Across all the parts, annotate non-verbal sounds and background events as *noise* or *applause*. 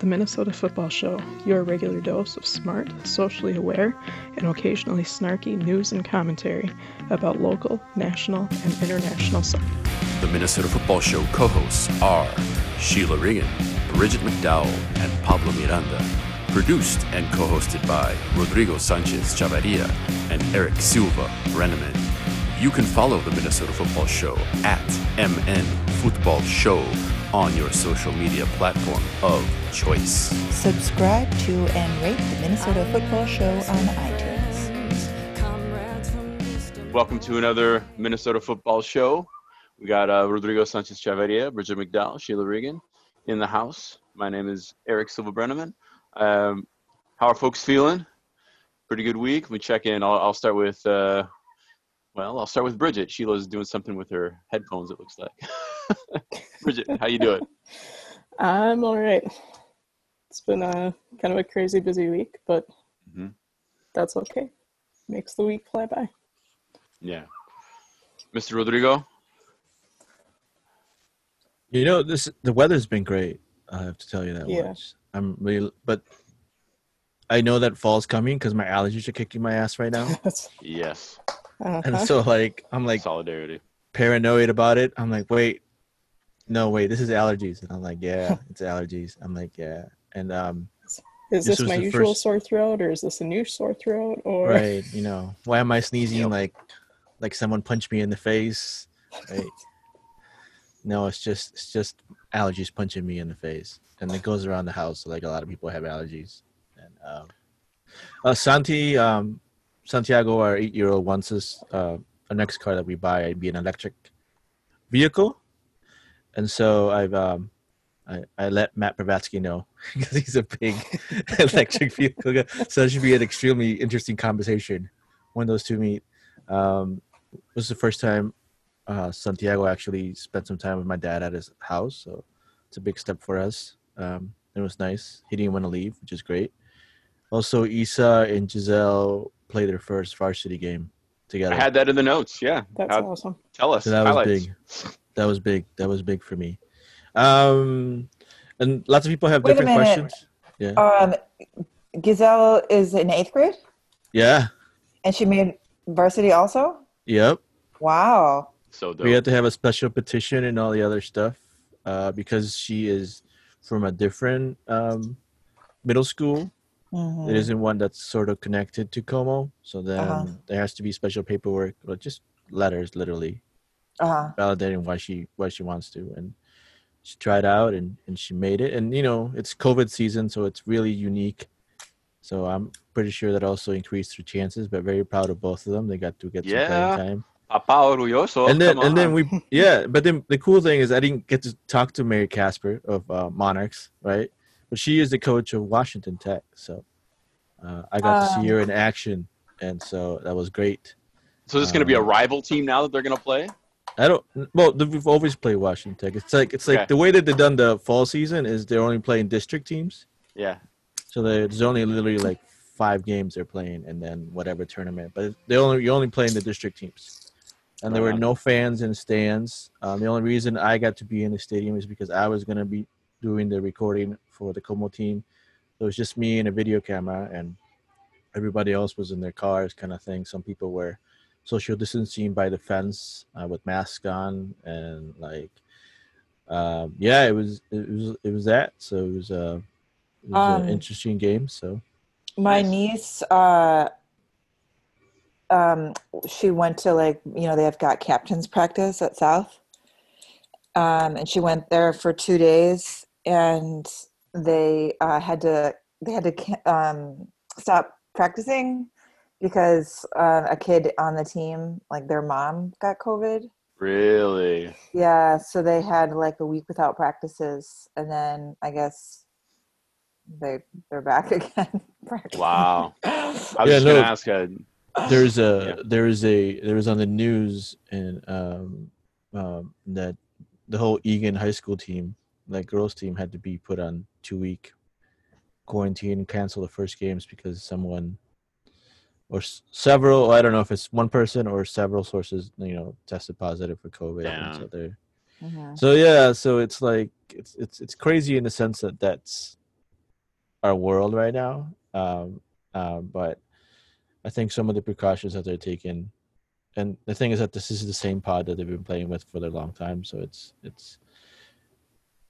The Minnesota Football Show, your regular dose of smart, socially aware, and occasionally snarky news and commentary about local, national, and international soccer. The Minnesota Football Show co hosts are Sheila Regan, Bridget McDowell, and Pablo Miranda. Produced and co hosted by Rodrigo Sanchez Chavarria and Eric Silva Brenneman. You can follow the Minnesota Football Show at MN Football Show on your social media platform of choice. Subscribe to and rate the Minnesota Football Show on iTunes. Welcome to another Minnesota Football Show. We got uh, Rodrigo Sanchez Chavarria, Bridget McDowell, Sheila Regan in the house. My name is Eric Silva Brenneman. Um, how are folks feeling? Pretty good week. We check in. I'll, I'll start with, uh, well, I'll start with Bridget. Sheila's doing something with her headphones. It looks like. *laughs* Bridget, how you doing? *laughs* I'm all right. It's been a kind of a crazy busy week, but Mhm. that's okay. Makes the week fly by. Yeah. Mr. Rodrigo? You know, this the weather's been great. I have to tell you that Yeah. much. I'm really, but I know that fall's coming because my allergies are kicking my ass right now, *laughs* Yes. And uh-huh. so like I'm like Solidarity. paranoid about it. I'm like, wait, no, wait, this is allergies, and I'm like, yeah, *laughs* it's allergies. I'm like, yeah, and um, Is this this my usual first- sore throat, or is this a new sore throat, or right, you know, why am I sneezing Yep. like like someone punched me in the face? Right. No, it's just it's just allergies punching me in the face, and it goes around the house. Like a lot of people have allergies. And um, uh, Santi, um, Santiago, our eight-year-old, wants us uh, next car that we buy be an electric vehicle, and so I've um, I, I let Matt Pravatsky know *laughs* because he's a big *laughs* electric vehicle guy. So that should be an extremely interesting conversation when those two meet. Um, is the first time uh, Santiago actually spent some time with my dad at his house, so it's a big step for us. Um, it was nice. He didn't want to leave, which is great. Also, Isa and Giselle played their first varsity game together. I had that in the notes. Yeah. that's How- awesome. tell us. So that was big. That was big. That was big for me. Um, and lots of people have Wait different minute. questions. Yeah. Um, Giselle is in eighth grade, Yeah. and she made varsity also. Yep. Wow. So dope. We had to have a special petition and all the other stuff uh, because she is from a different um, middle school. Mhm. It isn't one that's sort of connected to Como. So then Uh-huh. there has to be special paperwork, or just letters, literally Uh-huh. validating why she why she wants to. And she tried out and, and she made it. And you know, it's COVID season, so it's really unique. So I'm pretty sure that also increased her chances. But very proud of both of them. They got to get some Yeah. playing time. Papa orgulloso. and then Come and then we yeah but then the cool thing is i didn't get to talk to mary casper of uh, monarchs right but she is the coach of washington tech so uh, i got to see her in action and so that was great So this is going to be a um, rival team now that they're going to play? i don't well we've always played washington tech it's like it's like Okay. the way that they've done the fall season is they're only playing district teams Yeah. so there's only literally like five games they're playing and then whatever tournament but they only you only playing the district teams and there were no fans in stands um, the only reason i got to be in the stadium is because i was going to be doing the recording for the como team. It was just me and a video camera and everybody else was in their cars kind of thing. Some people were social distancing by the fence uh, with masks on and like um, yeah it was it was it was that. So it was uh it was Um, an interesting game so. My niece, uh, um, she went to like you know they have got captains practice at South, um, and she went there for two days, and they uh, had to they had to um, stop practicing because uh, a kid on the team, like their mom, got COVID. Really? Yeah, so they had like a week without practices, and then I guess they they're back *laughs* again. Wow. I was Yeah, just gonna ask. Uh, there's a Yeah. there is a there was on the news and um, um that the whole Eagan high school team like girls team had to be put on two week quarantine and cancel the first games because someone or s- several I don't know if it's one person or several sources you know tested positive for COVID and so Damn. they're Mhm. so yeah so it's like it's it's it's crazy in the sense that that's our world right now. Um, uh, but I think some of the precautions that they're taking, and the thing is that this is the same pod that they've been playing with for a long time, so it's it's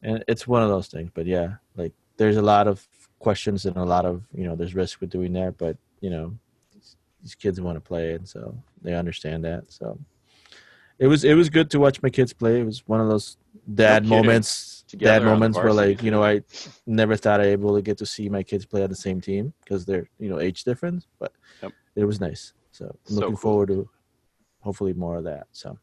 and it's one of those things. But yeah, like there's a lot of questions and a lot of you know there's risk with doing that, but you know these kids want to play, and so they understand that. So it was it was good to watch my kids play. It was one of those dad kidding. moments, dad moments where like you know I never thought I'd able to get to see my kids play on the same team because they're you know age difference, but Yep. it was nice. So I'm So looking cool. forward to hopefully more of that. So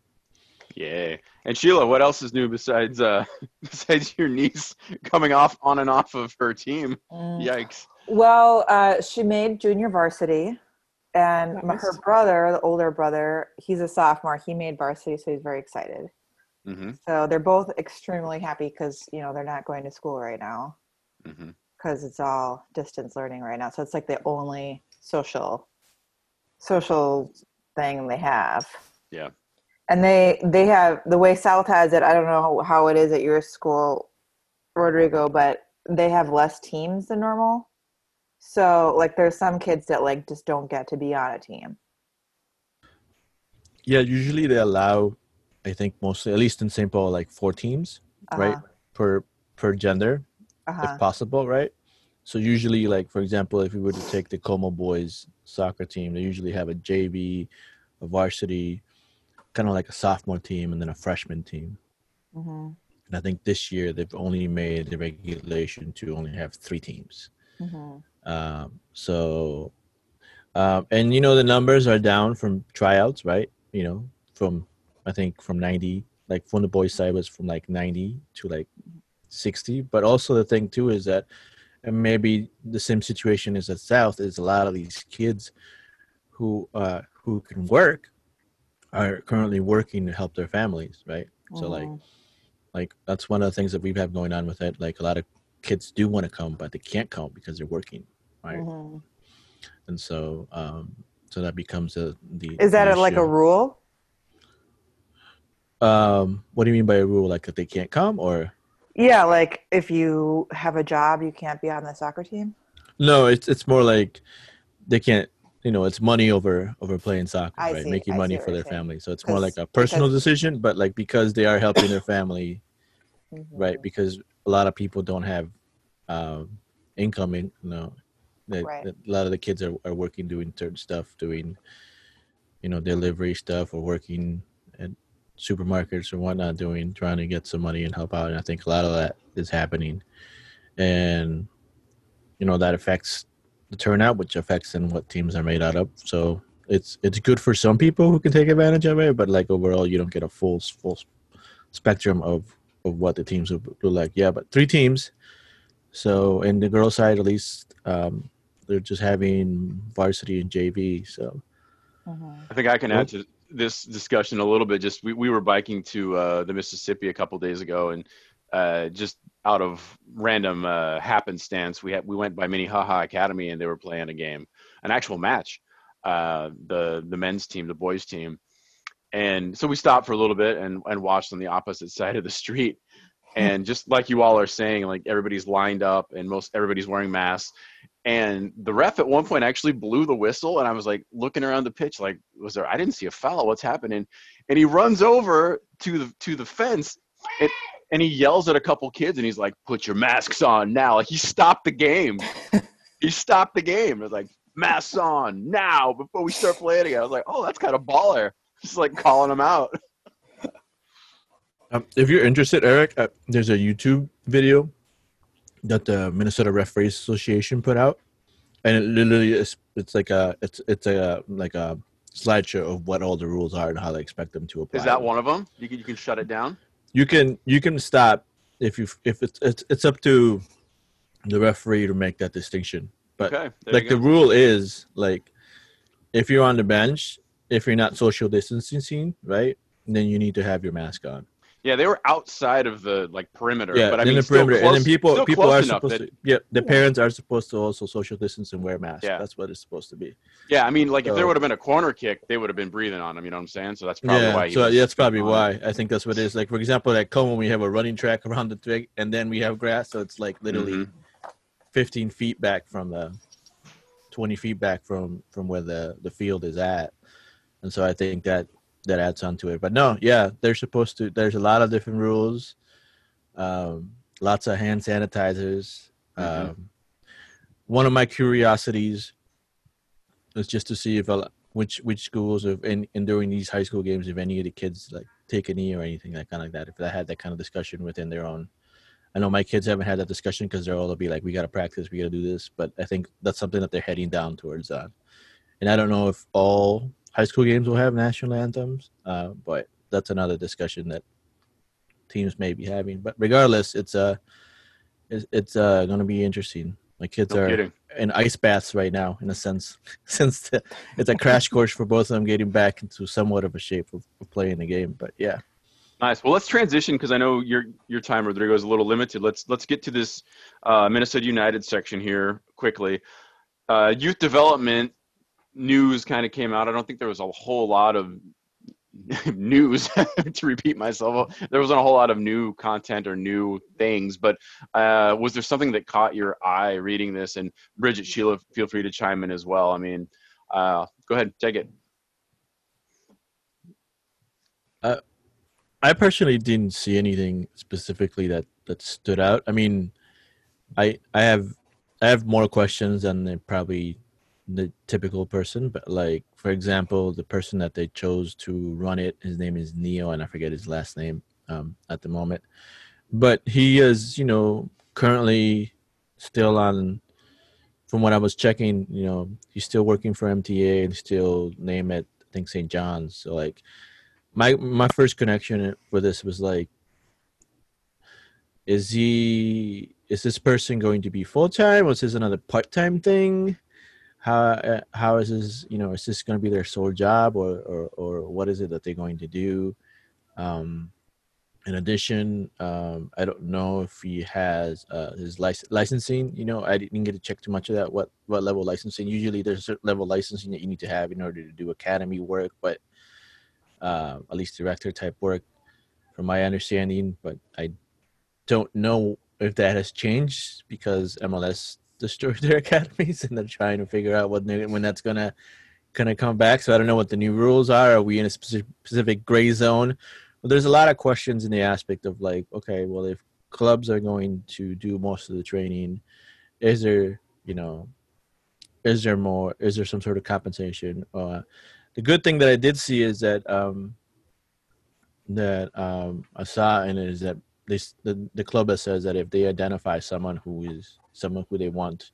Yeah. And Sheila, what else is new besides uh *laughs* besides your niece coming off on and off of her team? Mm. Yikes. Well, uh, she made junior varsity, and my, her brother, the older brother, he's a sophomore. He made varsity, so he's very excited. Mm-hmm. So they're both extremely happy because you know they're not going to school right now Mm-hmm. because it's all distance learning right now. So it's like the only social social thing they have. Yeah. And they they have the way South has it. I don't know how it is at your school, Rodrigo, but they have less teams than normal. So like there's some kids that like just don't get to be on a team. yeah, usually they allow, I think mostly at least in St. Paul like four teams right Uh-huh. per per gender Uh-huh. if possible, right? So usually, like for example, if we were to take the Como boys soccer team, they usually have a JV, a varsity, kind of like a sophomore team, and then a freshman team. hmm And I think this year they've only made the regulation to only have three teams. hmm Um, so, um, and you know the numbers are down from tryouts, right? You know, from I think from ninety, like from the boys' side was from like ninety to like sixty. But also the thing too is that, and maybe the same situation is at South is a lot of these kids who uh, who can work are currently working to help their families, right? So like Mhm. like that's one of the things that we have going on with it. Like a lot of kids do want to come, but they can't come because they're working, right? Mhm. And so, um, so that becomes a the. Is that a, like a rule? Um, what do you mean by a rule? Like that they can't come, or Yeah, like if you have a job, you can't be on the soccer team. no? It's it's more like they can't. You know, it's money over over playing soccer, I right? see, Making I money for their family. So it's more like a personal because- decision, but like because they are helping their family, Mhm. right? Because a lot of people don't have um, income. In, you know, that, Right. that a lot of the kids are, are working doing certain stuff, doing you know delivery stuff or working at supermarkets or whatnot, doing trying to get some money and help out. And I think a lot of that is happening, and you know that affects the turnout, which affects in what teams are made out of. So it's it's good for some people who can take advantage of it, but like overall, you don't get a full full spectrum of of what the teams will look like. Yeah, but three teams. So in the girls' side, at least, um, they're just having varsity and JV. So Mhm. I think I can add to this discussion a little bit. Just we, we were biking to uh, the Mississippi a couple days ago, and uh, just out of random uh, happenstance, we had we went by Minnehaha Academy, and they were playing a game, an actual match. Uh, the the men's team, the boys team, and so we stopped for a little bit and and watched on the opposite *laughs* side of the street. And just like you all are saying, like everybody's lined up and most everybody's wearing masks. And the ref at one point actually blew the whistle, and I was like looking around the pitch, like, was there? I didn't see a foul. What's happening? And he runs over to the to the fence, and, and he yells at a couple kids, and he's like, "Put your masks on now!" Like he stopped the game. *laughs* he stopped the game. It was like masks on now before we start playing again. I was like, "Oh, that's kind of baller." Just like calling them out. Um, if you're interested, Eric, uh, there's a YouTube video that the Minnesota Referees Association put out, and it literally is it's like a it's it's a like a slideshow of what all the rules are and how they expect them to apply. Is that one of them? You can you can shut it down. You can you can stop if you if it's it's it's up to the referee to make that distinction. But okay. like the rule is like if you're on the bench, if you're not social distancing, right, then you need to have your mask on. Yeah, they were outside of the like perimeter. Yeah, but I in mean, the perimeter, close, and then people people are supposed that- to. Yeah, the parents are supposed to also social distance and wear masks. Yeah. that's what it's supposed to be. Yeah, I mean, like if there would have been a corner kick, they would have been breathing on him. You know what I'm saying? So that's probably yeah, why. So that's probably why. I think that's what it is. Like for example, at Como, we have a running track around the twig, and then we have grass, so it's like literally Mhm. 15 feet back from the 20 feet back from from where the the field is at and so i think that that adds on to it but no yeah they're supposed to there's a lot of different rules um lots of hand sanitizers Mhm. um one of my curiosities is just to see if a, which which schools of in, in during these high school games if any of the kids like take a knee or anything like kind of like that if they had that kind of discussion within their own I know my kids haven't had that discussion because they're all to be like, we got to practice, we got to do this. But I think that's something that they're heading down towards. Uh, and I don't know if all high school games will have national anthems, uh, but that's another discussion that teams may be having. But regardless, it's uh, it's, it's uh, going to be interesting. My kids No are kidding. in ice baths right now, in a sense, *laughs* since the, it's a crash *laughs* course for both of them getting back into somewhat of a shape of, of playing the game. But yeah, Nice. Well, let's transition because I know your your time, Rodrigo, is a little limited. Let's let's get to this uh, Minnesota United section here quickly. Uh, youth development news kind of came out. I don't think there was a whole lot of *laughs* news *laughs* to repeat myself. There wasn't a whole lot of new content or new things, but uh, was there something that caught your eye reading this? And Bridget, Sheila, feel free to chime in as well. I mean, uh, go ahead, take it. I personally didn't see anything specifically that that stood out. I mean, I I have I have more questions than probably the typical person, but like for example, the person that they chose to run it, his name is Neo, and I forget his last name um, at the moment, but he is you know currently still on. From what I was checking, you know, he's still working for MTA and still name it I think St. John's. So like my my first connection for this was like is he is this person going to be full time was this another part time thing how uh, how is this you know is this going to be their sole job or or or what is it that they're going to do um in addition um i don't know if he has uh his lic- licensing you know i didn't get to check too much of that what what level licensing usually there's a certain level licensing that you need to have in order to do academy work but uh, at least director type work, from my understanding. But I don't know if that has changed because MLS destroyed *laughs* their academies and they're trying to figure out what when that's gonna gonna come back. So I don't know what the new rules are. Are we in a specific, gray zone? But there's a lot of questions in the aspect of like, okay, well, if clubs are going to do most of the training, is there, you know, is there more? Is there some sort of compensation? Uh, the good thing that I did see is that um, that um, I saw and is that this the, the club that says that if they identify someone who is someone who they want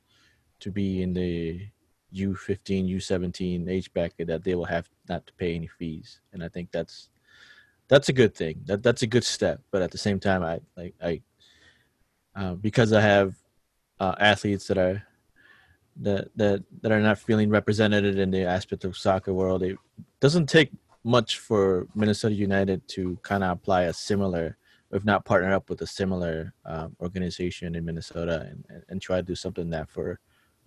to be in the U15, U17 age bracket, that they will have not to pay any fees, and I think that's that's a good thing. That that's a good step. But at the same time, I like I uh, because I have uh, athletes that are that that that are not feeling represented in the aspect of soccer world. It doesn't take much for Minnesota United to kind of apply a similar, if not partner up with a similar um, organization in Minnesota and, and, and try to do something that for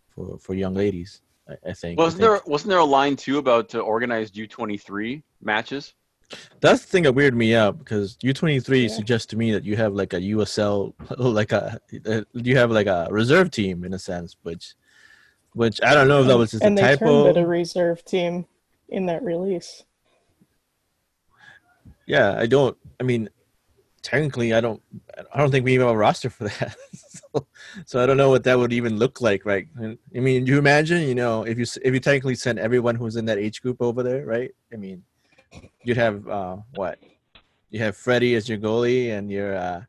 for for young ladies. I, I think. I Wasn't think- there wasn't there a line too about uh, organized U twenty three matches? That's the thing that weirded me out because U twenty three suggests to me that you have like a USL, *laughs* like a you have like a reserve team in a sense, which which I don't know if that was just and a they typo. termed it a reserve team in that release. Yeah, I don't. I mean, technically, I don't. I don't think we even have a roster for that. *laughs* so, so I don't know what that would even look like, right? I mean, you imagine, you know, if you if you technically send everyone who's in that age group over there, right? I mean, you'd have uh, what? You have Freddie as your goalie, and your uh,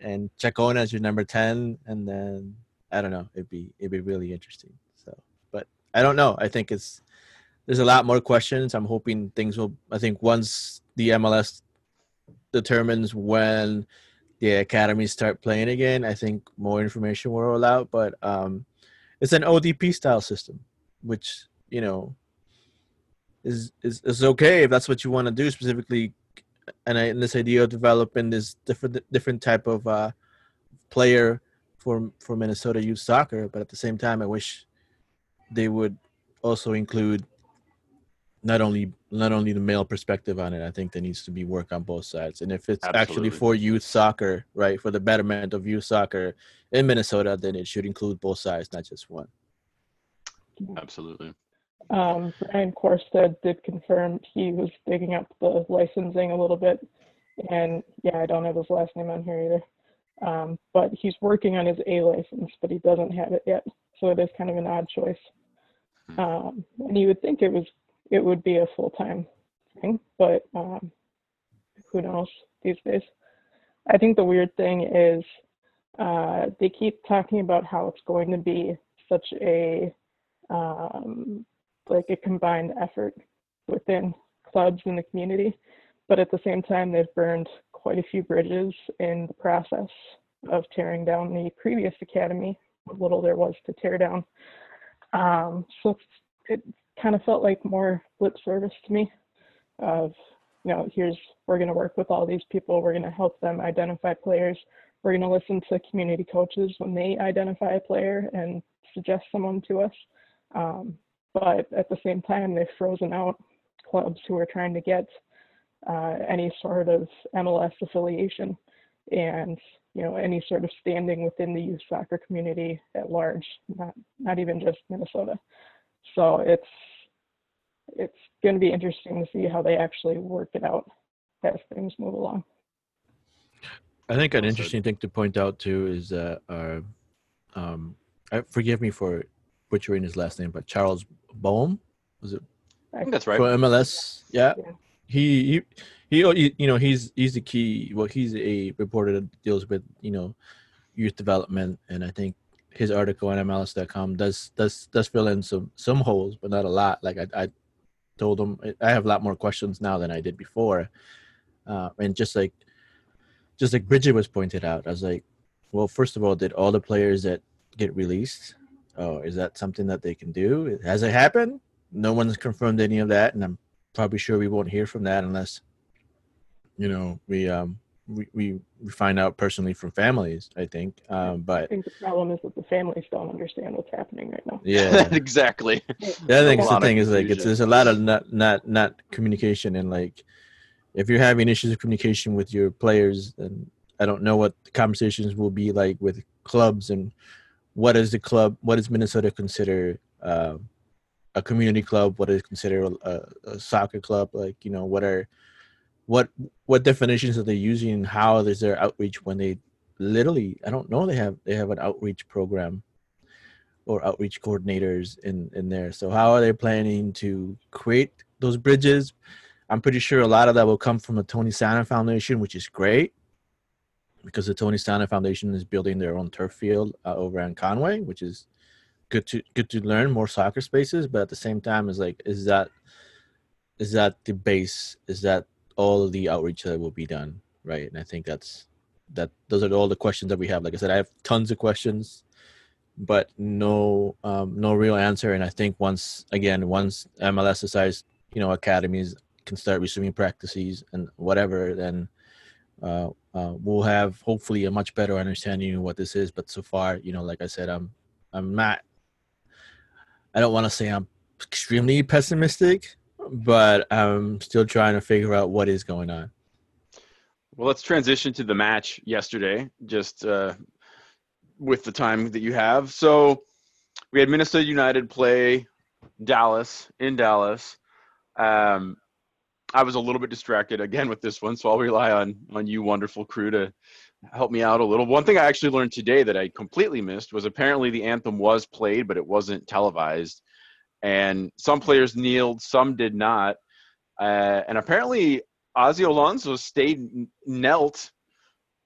and Chacon as your number ten, and then I don't know. It'd be it'd be really interesting. So, but I don't know. I think it's there's a lot more questions. I'm hoping things will. I think once the MLS determines when the academies start playing again, I think more information will roll out. But um, it's an ODP style system, which you know is is is okay if that's what you want to do specifically. And, I, and this idea of developing this different different type of uh, player for for Minnesota youth soccer, but at the same time, I wish they would also include not only not only the male perspective on it. I think there needs to be work on both sides. And if it's actually for youth soccer, right, for the betterment of youth soccer in Minnesota, then it should include both sides, not just one. Absolutely. Um, Brian Quarstad did confirm he was digging up the licensing a little bit, and yeah, I don't have his last name on here either. Um, but he's working on his A license, but he doesn't have it yet, so it is kind of an odd choice. Hmm. Um, and you would think it was it would be a full time thing, but um, who knows these days? I think the weird thing is uh, they keep talking about how it's going to be such a um, like a combined effort within clubs in the community. But at the same time, they've burned quite a few bridges in the process of tearing down the previous academy, what little there was to tear down. Um, so it kind of felt like more lip service to me of, you know, here's, we're going to work with all these people, we're going to help them identify players, we're going to listen to community coaches when they identify a player and suggest someone to us. Um, but at the same time, they've frozen out clubs who are trying to get uh, any sort of MLS affiliation and you know any sort of standing within the youth soccer community at large, not not even just Minnesota. So it's it's going to be interesting to see how they actually work it out as things move along. I think an interesting thing to point out too is that uh, um, I, forgive me for butchering his last name, but Charles Boehm was it I think that's right. for MLS? Yeah, Yeah. he he he you know he's he's the key. Well, he's a reporter that deals with you know youth development, and I think his article on MLS.com does does does fill in some some holes, but not a lot. Like I, I told him, I have a lot more questions now than I did before, uh, and just like just like Bridget was pointed out, I was like, well, first of all, did all the players that get released? Oh, is that something that they can do? Has it happened? No one's confirmed any of that, and I'm probably sure we won't hear from that unless, you know, we um we we, we find out personally from families. I think, um, I but think the problem is that the families don't understand what's happening right now. yeah, *laughs* exactly. *laughs* the other thing is the thing is like it's there's a lot of not not not communication and like if you're having issues of communication with your players then I don't know what the conversations will be like with clubs and what is the club what does Minnesota consider uh, a community club what is considered a, a soccer club like you know what are what what definitions are they using how is their outreach when they literally I don't know they have they have an outreach program or outreach coordinators in in there. So how are they planning to create those bridges? I'm pretty sure a lot of that will come from the Tony Sanneh Foundation, which is great because the Tony Sanneh Foundation is building their own turf field uh, over in Conway, which is good to good to learn more soccer spaces. But at the same time, is like is that is that the base? Is that all the outreach that will be done right? And I think that's that. Those are all the questions that we have. Like I said, I have tons of questions but no um, no real answer. And I think once again, once MLS decides, you know, academies can start resuming practices and whatever, then uh, uh, we'll have hopefully a much better understanding of what this is. But so far, you know, like I said, I'm I'm not. I don't want to say I'm extremely pessimistic, but I'm still trying to figure out what is going on. Well, let's transition to the match yesterday, just uh, with the time that you have. So we had Minnesota United play Dallas in Dallas. Um, I was a little bit distracted again with this one, so I'll rely on on you, wonderful crew, to help me out a little. One thing I actually learned today that I completely missed was apparently the anthem was played, but it wasn't televised, and some players kneeled, some did not, uh, and apparently Ozzie Alonso stayed knelt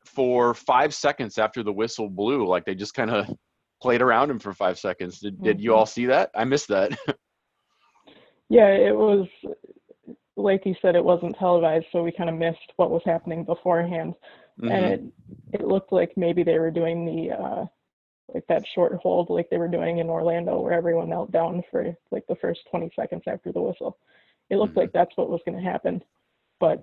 for five seconds after the whistle blew. Like they just kind of *laughs* played around him for five seconds. Did, did you Mhm. all see that? I missed that. *laughs* Yeah, it was like you said, it wasn't televised, so we kind of missed what was happening beforehand. Mhm. And it it looked like maybe they were doing the uh like that short hold like they were doing in Orlando where everyone knelt down for like the first 20 seconds after the whistle. It looked Mhm. like that's what was going to happen. But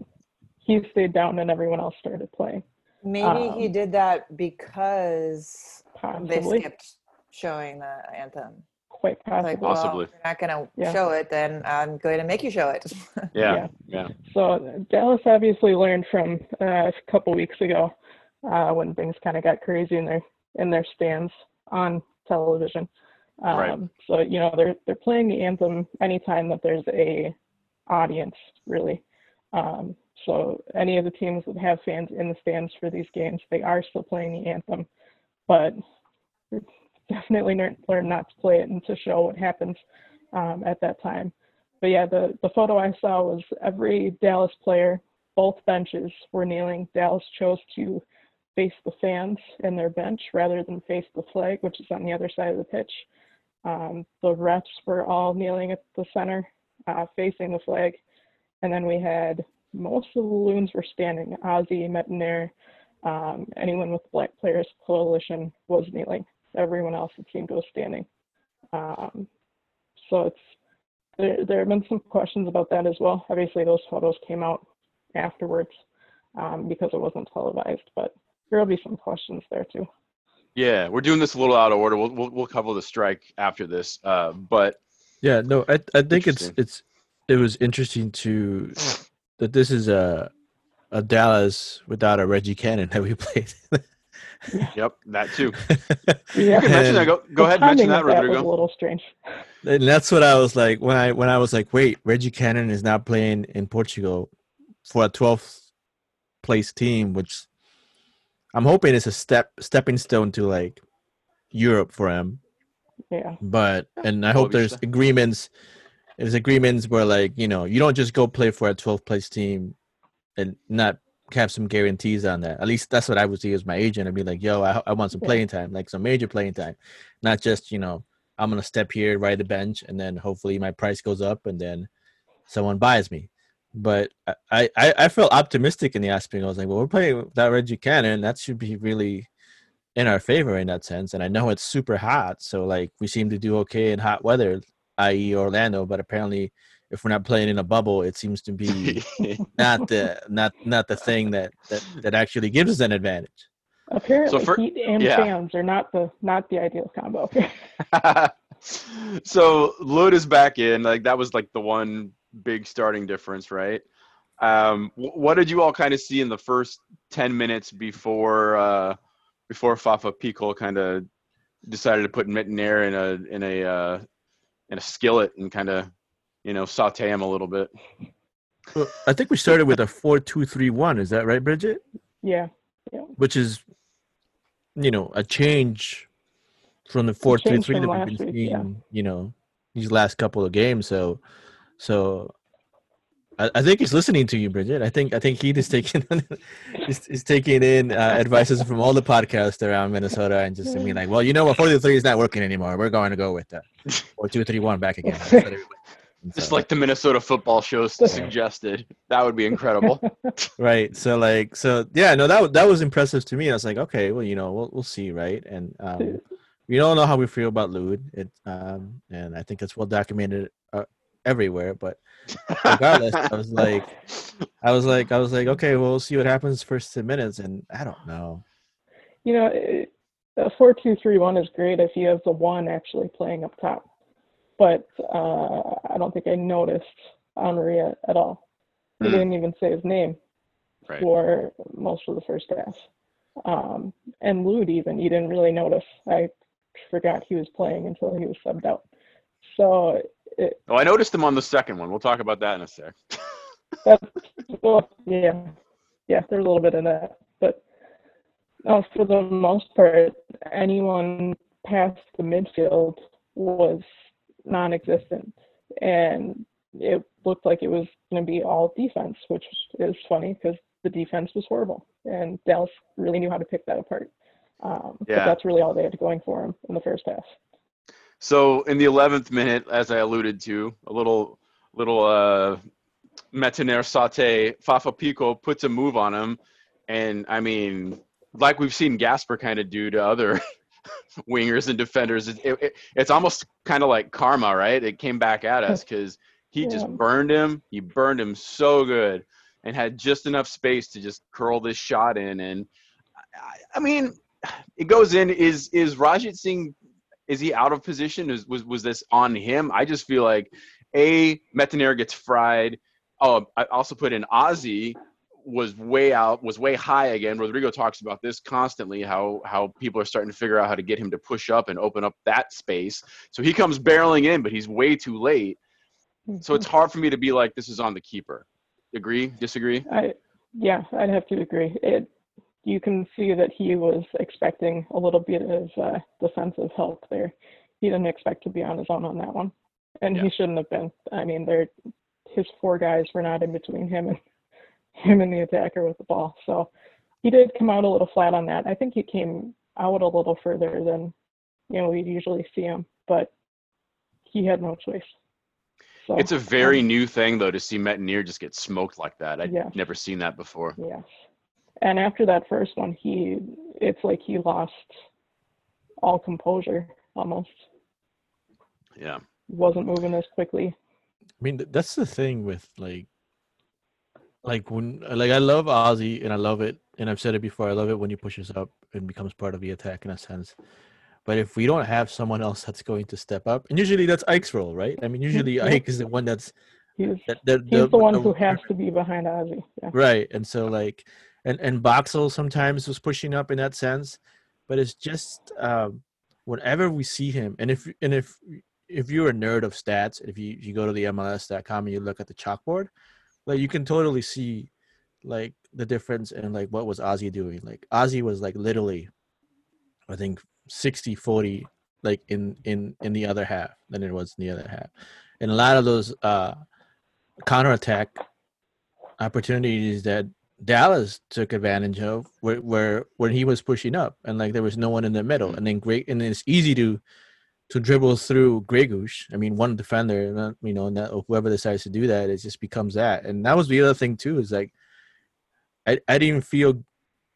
he stayed down and everyone else started playing. Maybe he Um, dthey did that because they skipped showing the anthem. quite possibly. like, well, Possibly. if you're not going to Yeah. show it, then I'm going to make you show it. *laughs* Yeah, yeah. So Dallas obviously learned from uh, a couple weeks ago uh, when things kind of got crazy in their in their stands on television. Um, Right. So you know they're they're playing the anthem anytime that there's a audience really. Um, so any of the teams that have fans in the stands for these games, they are still playing the anthem, but definitely learn, not to play it and to show what happens um, at that time. But yeah, the, the photo I saw was every Dallas player, both benches were kneeling. Dallas chose to face the fans and their bench rather than face the flag, which is on the other side of the pitch. Um, the refs were all kneeling at the center, uh, facing the flag. And then we had most of the loons were standing. Ozzie, Metanire, um, anyone with Black Players Coalition was kneeling. Everyone else, it seemed, was standing. Um, so it's there, there have been some questions about that as well. Obviously, those photos came out afterwards um, because it wasn't televised, but there will be some questions there too. Yeah, we're doing this a little out of order. We'll we'll, we'll cover the strike after this. Uh, but Yeah, no, I I think it's it's it was interesting to that this is a a Dallas without a Reggie Cannon that we *laughs* played. yep, that too. *laughs* Yeah, You can mention that. Go go the ahead, mention timing that, of that was a little strange. and that's what I was like when I when I was like, wait, Reggie Cannon is not playing in Portugal for a 12th place team, which I'm hoping it's a step stepping stone to like Europe for him. Yeah, But and I hope there's agreements. There's agreements where like you know you don't just go play for a 12th place team and not have some guarantees on that. At least that's what I would see as my agent. I'd be like, yo, I, I want some playing time, like some major playing time, not just you know I'm gonna step here, ride the bench, and then hopefully my price goes up and then someone buys me. But I I, I felt optimistic in the aspect. I was like, well, we're playing without Reggie Cannon. That should be really in our favor in that sense. And I know it's super hot, so like we seem to do okay in hot weather, i.e. Orlando. But apparently, if we're not playing in a bubble, it seems to be *laughs* not the not not the thing that that that actually gives us an advantage. apparently for- heat and yeah. fans are not the not the ideal combo. *laughs* so Lod is back in. Like that was like the one big starting difference, right? Um, wh- what did you all kind of see in the first ten minutes before uh, before Fafa Picault kind of decided to put Metanire in a in a uh, in a skillet and kind of you know saute him a little bit? Well, I think we started with a four-two-three-one. Is that right, Bridget? yeah, Which is, you know, a change from the four-three-three from that we've last been week, seeing. yeah. You know, these last couple of games. So, so. I, I think he's listening to you, Bridget. I think I think he is taking *laughs* is, is taking in uh, advices from all the podcasts around Minnesota and just being like, well, you know what, forty three is not working anymore. We're going to go with that *laughs* or two three one back again. *laughs* That's what everybody- and Just so- like the Minnesota football show suggested. That would be incredible. right so like so yeah no that that was impressive to me i was like okay well you know we'll, we'll see right and um we all know how we feel about Lod. It um and I think it's well documented everywhere. But regardless, I was like, *laughs* I was like, I was like, okay, well, we'll see what happens first ten minutes, and I don't know. You know, it, a four-two-three-one is great if you have the one actually playing up top, but uh, I don't think I noticed Henri at, at all. He Hmm. didn't even say his name Right. for most of the first half. Um, and Lod even, you didn't really notice. I forgot he was playing until he was subbed out. So it, Oh, I noticed him on the second one. We'll talk about that in a sec. Well, *laughs* yeah, yeah. There's a little bit of that, but uh, for the most part, anyone past the midfield was non-existent, and it looked like it was going to be all defense, which is funny because the defense was horrible, and Dallas really knew how to pick that apart. Um, Yeah. But that's really all they had going for them in the first half. So in the 11th minute, as I alluded to, a little little uh, Metanire saute, Fafa Picault puts a move on him, and I mean, like we've seen Gasper kind of do to other *laughs* wingers and defenders, it, it, it's almost kind of like karma, right? It came back at us *laughs* because he just burned him. He burned him so good, and had just enough space to just curl this shot in. And I, I mean, it goes in. Is is Rajit Singh Is he out of position? Is, was was this on him? I just feel like a Metanire gets fried. Oh, I also put in Ozzie was way out, was way high again. Rodrigo talks about this constantly, how how people are starting to figure out how to get him to push up and open up that space. So he comes barreling in, but he's way too late. So it's mhm. hard for me to be like, this is on the keeper. Agree? Disagree? I yeah, I'd have to agree. It you can see that he was expecting a little bit of uh, defensive help there. He didn't expect to be on his own on that one, and Yeah. he shouldn't have been. I mean, there, his four guys were not in between him and *laughs* him and the attacker with the ball. So he did come out a little flat on that. I think he came out a little further than you know we usually see him, but he had no choice. So It's a very um, new thing though to see Metanire just get smoked like that. I'd Yeah. never seen that before. Yes. And after that first one, he it's like he lost all composure almost. Yeah. Wasn't moving as quickly. I mean, that's the thing with like, like when like I love Ozzie and I love it, and I've said it before. I love it when he pushes up and becomes part of the attack in a sense. But if we don't have someone else that's going to step up, and usually that's Ike's role, right? I mean, usually *laughs* Ike is the one that's He's that, that he's the one who has to be behind Ozzie. Yeah. right and so like and and Boxall sometimes was pushing up in that sense but it's just um whenever we see him and if and if if you're a nerd of stats if you you go to the mls.com and you look at the chalkboard like you can totally see like the difference in like what was ozzie doing. Like ozzie was like literally i think 60 40 like in in in the other half than it was in the other half. And a lot of those uh counterattack opportunities that Dallas took advantage of where, where when he was pushing up and like there was no one in the middle. Mm. And then great and it's easy to to dribble through Gregus. I mean one defender you know and that, whoever decides to do that it just becomes that. And that was the other thing too is like I, I didn't feel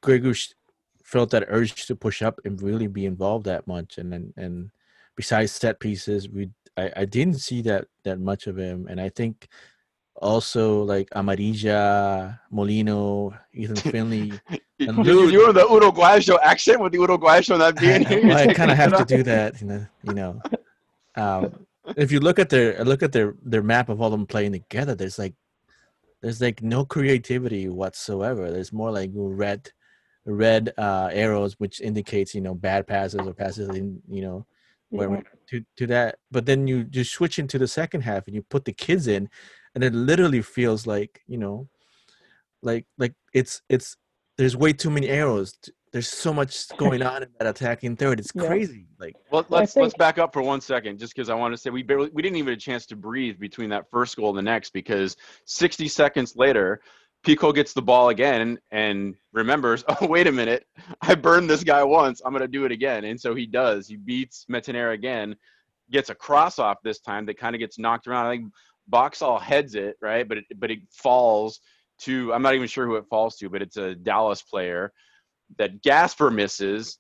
Gregus felt that urge to push up and really be involved that much. And and, and besides set pieces we I, I didn't see that that much of him. And I think also like Amarilla, Molino, Ethan *laughs* Finlay. You, And you, Lou- you were the Uruguayo accent with the Uruguayo not *laughs* being here. well, I kind of have to do *laughs* that, you know. You know, um, if you look at their look at their their map of all them playing together, there's like there's like no creativity whatsoever. There's more like red red uh, arrows, which indicates you know bad passes or passes in you know where Yeah. to to that. But then you just switch into the second half and you put the kids in, and it literally feels like you know, like like it's it's there's way too many arrows. t- There's so much *laughs* going on in that attacking third. It's Yeah. crazy. Like Well, Well, let's let's back up for one second, just because I want to say we barely we didn't even get a chance to breathe between that first goal and the next, because 60 seconds later, Picault gets the ball again and remembers, *laughs* oh wait a minute, I burned this guy once, I'm gonna do it again, and so he does. He beats Metanire again, gets a cross off this time that kind of gets knocked around. I think Boxall heads it right, but it, but it falls to I'm not even sure who it falls to, but it's a Dallas player that Gasper misses.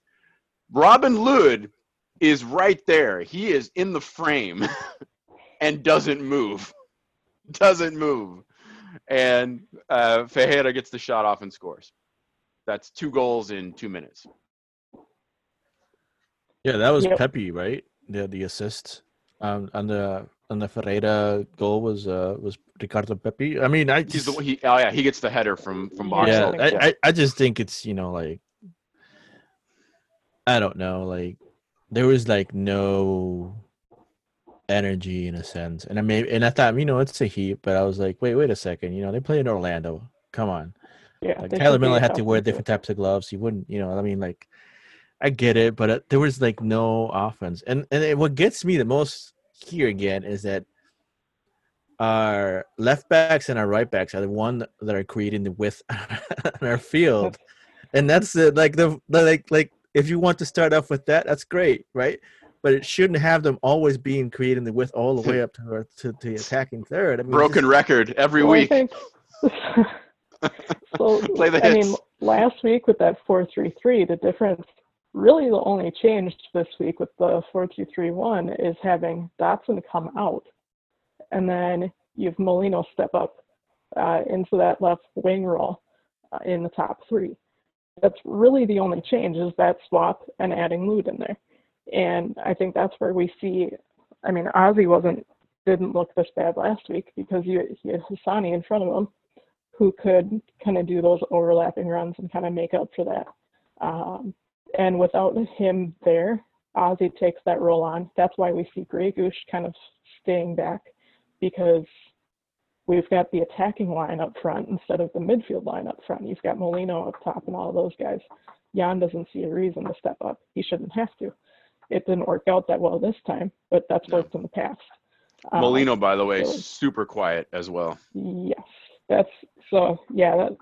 Robin Lod is right there. He is in the frame *laughs* and doesn't move. *laughs* Doesn't move. And uh, Ferreira gets the shot off and scores. That's two goals in two minutes. yeah, that was Yep. Pepi, right? The the assist um, on the on the Ferreira goal was uh was Ricardo Pepi. I mean, I He's the he oh yeah he gets the header from from Yeah, Boxall. yeah. I, I, I just think it's you know like I don't know like there was like no energy in a sense, and I may and I thought you know it's a heat, but I was like wait wait a second you know they play in Orlando, come on. Yeah. Like they Tyler Miller had to wear one, too. different types of gloves. He wouldn't, you know. I mean, like, I get it, but uh, there was like no offense. And and it, what gets me the most here again is that our left backs and our right backs are the one that are creating the width *laughs* on our field, and that's the like the, the like like if you want to start off with that, that's great, right? But it shouldn't have them always being creating the width all the way up to our, to the attacking third. I mean, Broken just- record every Well, week. think- *laughs* so Play the I mean, last week with that four-three-three, the difference really the only change this week with the four-two-three-one is having Dotson come out, and then you've Molino step up uh, into that left wing role uh, in the top three. That's really the only change is that swap and adding Lod in there. And I think that's where we see. I mean, Ozzie wasn't didn't look this bad last week because you he had Hassani in front of him, who could kind of do those overlapping runs and kind of make up for that. Um, and without him there, Ozzie takes that role on. That's why we see Grey Goose kind of staying back because we've got the attacking line up front instead of the midfield line up front. You've got Molino up top and all of those guys. Jan doesn't see a reason to step up. He shouldn't have to. It didn't work out that well this time, but that's No. worked in the past. Um, Molino, by the way, so- super quiet as well. Yes, that's so. Yeah, that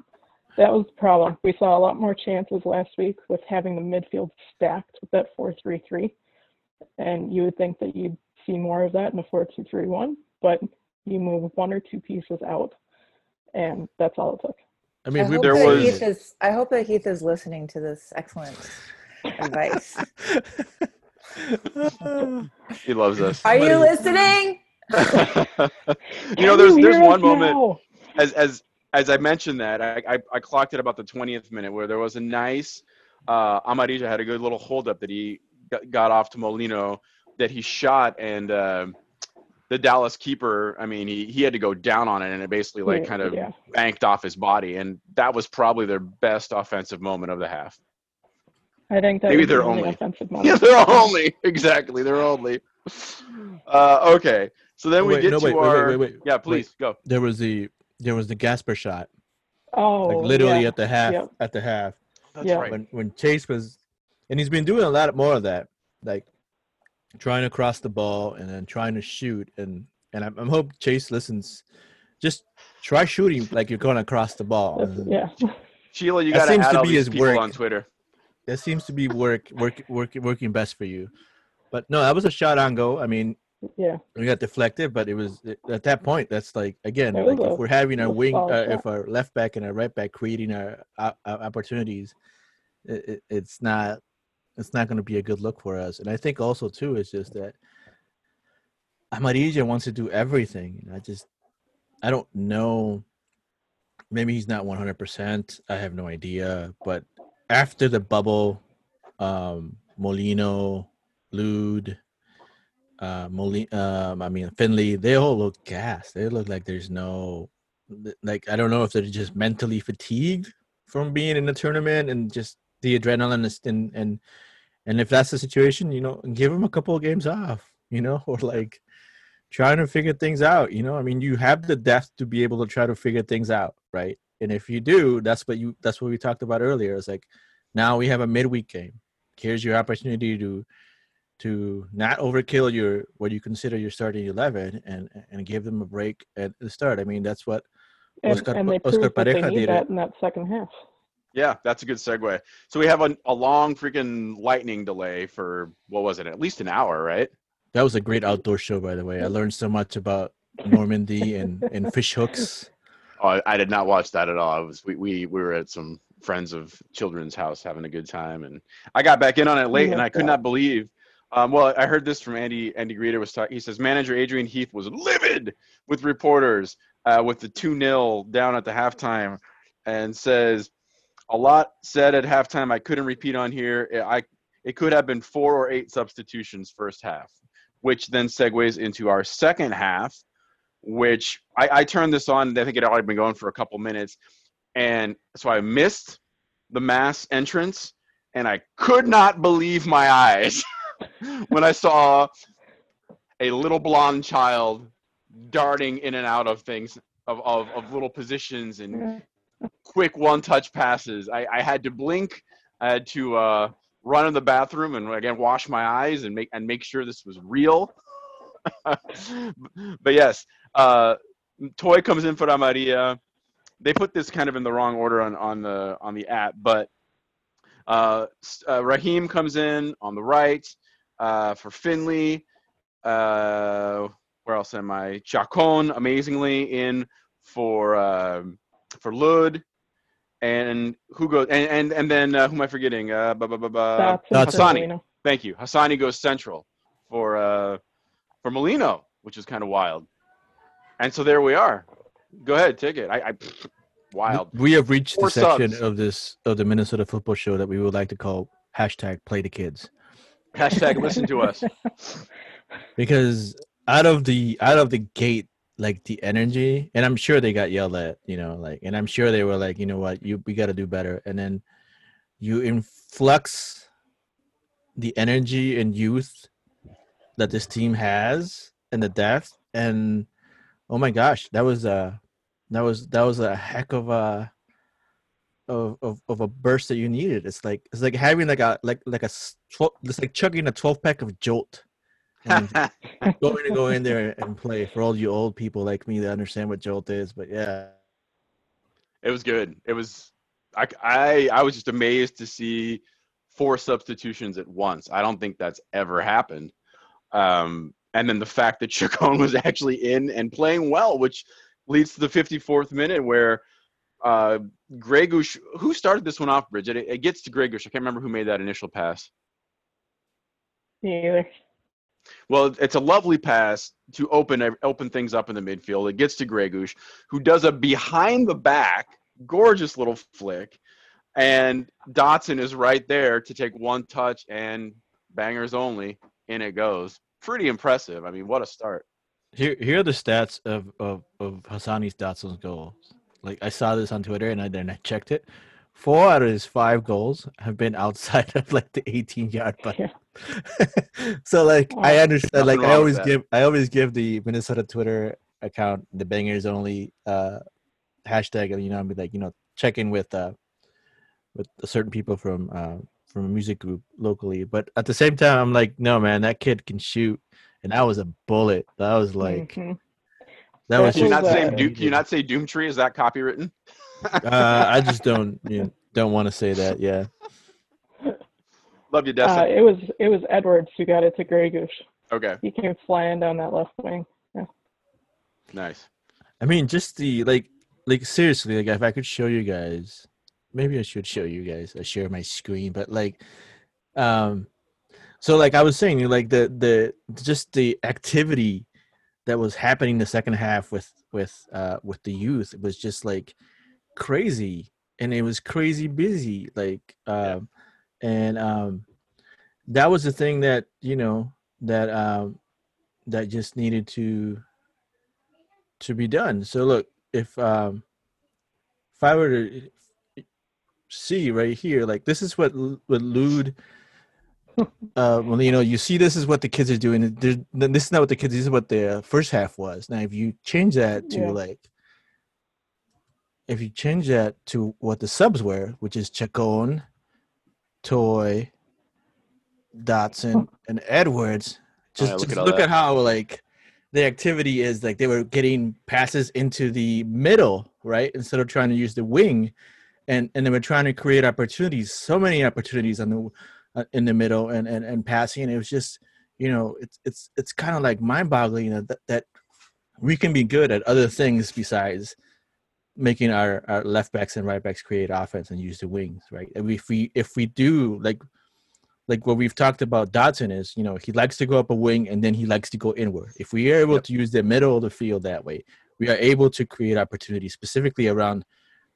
that was the problem. We saw a lot more chances last week with having the midfield stacked with that four-three-three, and you would think that you'd see more of that in a four-two-three-one, but you move one or two pieces out, and that's all it took. I I mean, we hope, there was- Heath is, I hope that Heath is listening to this excellent advice. *laughs* He loves us. Are you listening? *laughs* you know, there's there's one us moment now? as as as I mentioned that I, I I clocked it about the 20th minute where there was a nice uh Amarilla had a good little hold up that he got, got off to Molino that he shot and uh, the Dallas keeper I mean he he had to go down on it and it basically like kind of yeah. banked off his body and that was probably their best offensive moment of the half. I think that Maybe was they're only only. *laughs* Yeah, they're only exactly they're only. Uh, okay, so then we get no, to wait, wait, our wait, wait, wait. yeah. Please go. there was the there was the Gasper shot, Oh, like literally yeah. at the half Yep. at the half That's Yeah. right. when when Chase was, and he's been doing a lot more of that, like trying to cross the ball and then trying to shoot, and and I'm, I'm hope Chase listens. Just try shooting like you're going to cross the ball. That's- yeah. Sheila, you got to seems add to all be these his people work. on Twitter. That seems to be work work work working best for you. But no, that was a shot on goal. I mean, Yeah. we got deflected, but it was at that point. That's like again, like if a- we're having our wing, uh, if our left back and our right back creating our, uh, uh, opportunities, it, it, it's not it's not going to be a good look for us. And I think also too, it's just that Amarilla wants to do everything. and I just I don't know. Maybe he's not one hundred percent. I have no idea. But after the bubble, um, Molino, Lod, uh, Molino, um, I mean Finlay, they all look gassed. They look like there's no, like I don't know if they're just mentally fatigued from being in the tournament and just the adrenaline is and and and if that's the situation, you know, give them a couple of games off, you know, *laughs* or like trying to figure things out. You know, I mean, you have the depth to be able to try to figure things out, right? And if you do, that's what you that's what we talked about earlier. It's like now we have a midweek game. Here's your opportunity to to not overkill your what you consider your starting eleven and and give them a break at the start. I mean, that's what And, Oscar- and they Oscar proved that they need did that it. in that second half. Yeah, that's a good segue. So we have a, a long freaking lightning delay for what was it? At least an hour, right? that was a great outdoor show, by the way. I learned so much about Normandy and and fish hooks. *laughs* Oh, I, I did not watch that at all. I was we, we we were at some friends of children's house having a good time, and I got back in on it late, and I could not believe. Um, well, I heard this from Andy. Andy Greder was talking. He says manager Adrian Heath was livid with reporters uh, with the two 0 down at the halftime, and says a lot said at halftime. I couldn't repeat on here. I it could have been four or eight substitutions first half, which then segues into our second half, which I, I turned this on. I think it had already been going for a couple minutes, and so I missed the mass entrance, and I could not believe my eyes *laughs* *laughs* when I saw a little blonde child darting in and out of things of, of, of little positions and *laughs* quick one touch passes. I, I had to blink. I had to uh, run in the bathroom and again wash my eyes and make and make sure this was real. *laughs* but yes, uh, Toye comes in for Maria. They put this kind of in the wrong order on, on the on the app, but uh, uh, Raheem comes in on the right uh, for Finlay. Uh, where else am I? Chacon, amazingly, in for um for Lod. And who goes? And and, and then uh, who am I forgetting? Uh, bu- bu- bu- bu- That's that's Hassani. Thank you. Hassani goes central for uh, for Molino, which is kind of wild. And so there we are. Go ahead, take it. I, I wild. We have reached Four the section subs. of this of the Minnesota football show that we would like to call hashtag play the kids. Hashtag listen to us. *laughs* because out of the out of the gate like the energy and i'm sure they got yelled at you know like and i'm sure they were like you know what you we got to do better and then you influx the energy and youth that this team has and the depth and oh my gosh that was a that was that was a heck of a of, of, of a burst that you needed it's like it's like having like a like like a s- 12 it's like chugging a 12 pack of jolt and *laughs* going to go in there and play for all you old people like me that understand what jolt is but yeah It was good. It was I I I was just amazed to see four substitutions at once. I don't think that's ever happened. Um, and then the fact that *laughs* Chacon was actually in and playing well, which leads to the 54th minute where uh, Gregus, who started this one off, Bridget? It, it gets to Gregus. I can't remember who made that initial pass. Me either. Well, it's a lovely pass to open open things up in the midfield. It gets to Gregus, who does a behind the back, gorgeous little flick, and Dotson is right there to take one touch and bangers only. In it goes. Pretty impressive. I mean, what a start. here here are the stats of of of Hassani's Dotson's goals like I saw this on Twitter and I then I checked it. Four out of his five goals have been outside *laughs* of like the 18 yard line *laughs* so like I understand like I always give I always give the Minnesota Twitter account the bangers only uh hashtag and you know I'll be like you know check in with uh with certain people from uh from a music group locally. But at the same time I'm like no man that kid can shoot. And that was a bullet. That was like Mhm. That was you was, not just say Doom, can you not say Doomtree? Is that copywritten? uh, I just don't you know, don't want to say that. Yeah, *laughs* Love you, Uh, it was it was Edwards who got it to Gregus. okay, He came flying down that left wing. Yeah. nice. I mean, just the like, like seriously, like if I could show you guys, maybe I should show you guys. I share my screen, but like, um, so like I was saying, like the the just the activity that was happening the second half with with uh with the youth it was just like crazy and it was crazy busy like um and um that was the thing that you know that um that just needed to to be done. So look if um if i were to see right here like this is what what lod uh well you know you see this is what the kids are doing. There's- this is not what the kids this is what the first half was. Now if you change that to Yeah. like if you change that to what the subs were which is chacon toye dotson *laughs* and edwards just, yeah, look just at look at how like the activity is like they were getting passes into the middle right instead of trying to use the wing. And and they were trying to create opportunities so many opportunities on the Uh, in the middle and and, and passing and it was just you know it's it's it's kind of like mind boggling you know, that, that we can be good at other things besides making our, our left backs and right backs create offense and use the wings right and if we if we do like like what we've talked about Dotson is, you know, he likes to go up a wing and then he likes to go inward. If we are able Yep. to use the middle of the field that way, we are able to create opportunities specifically around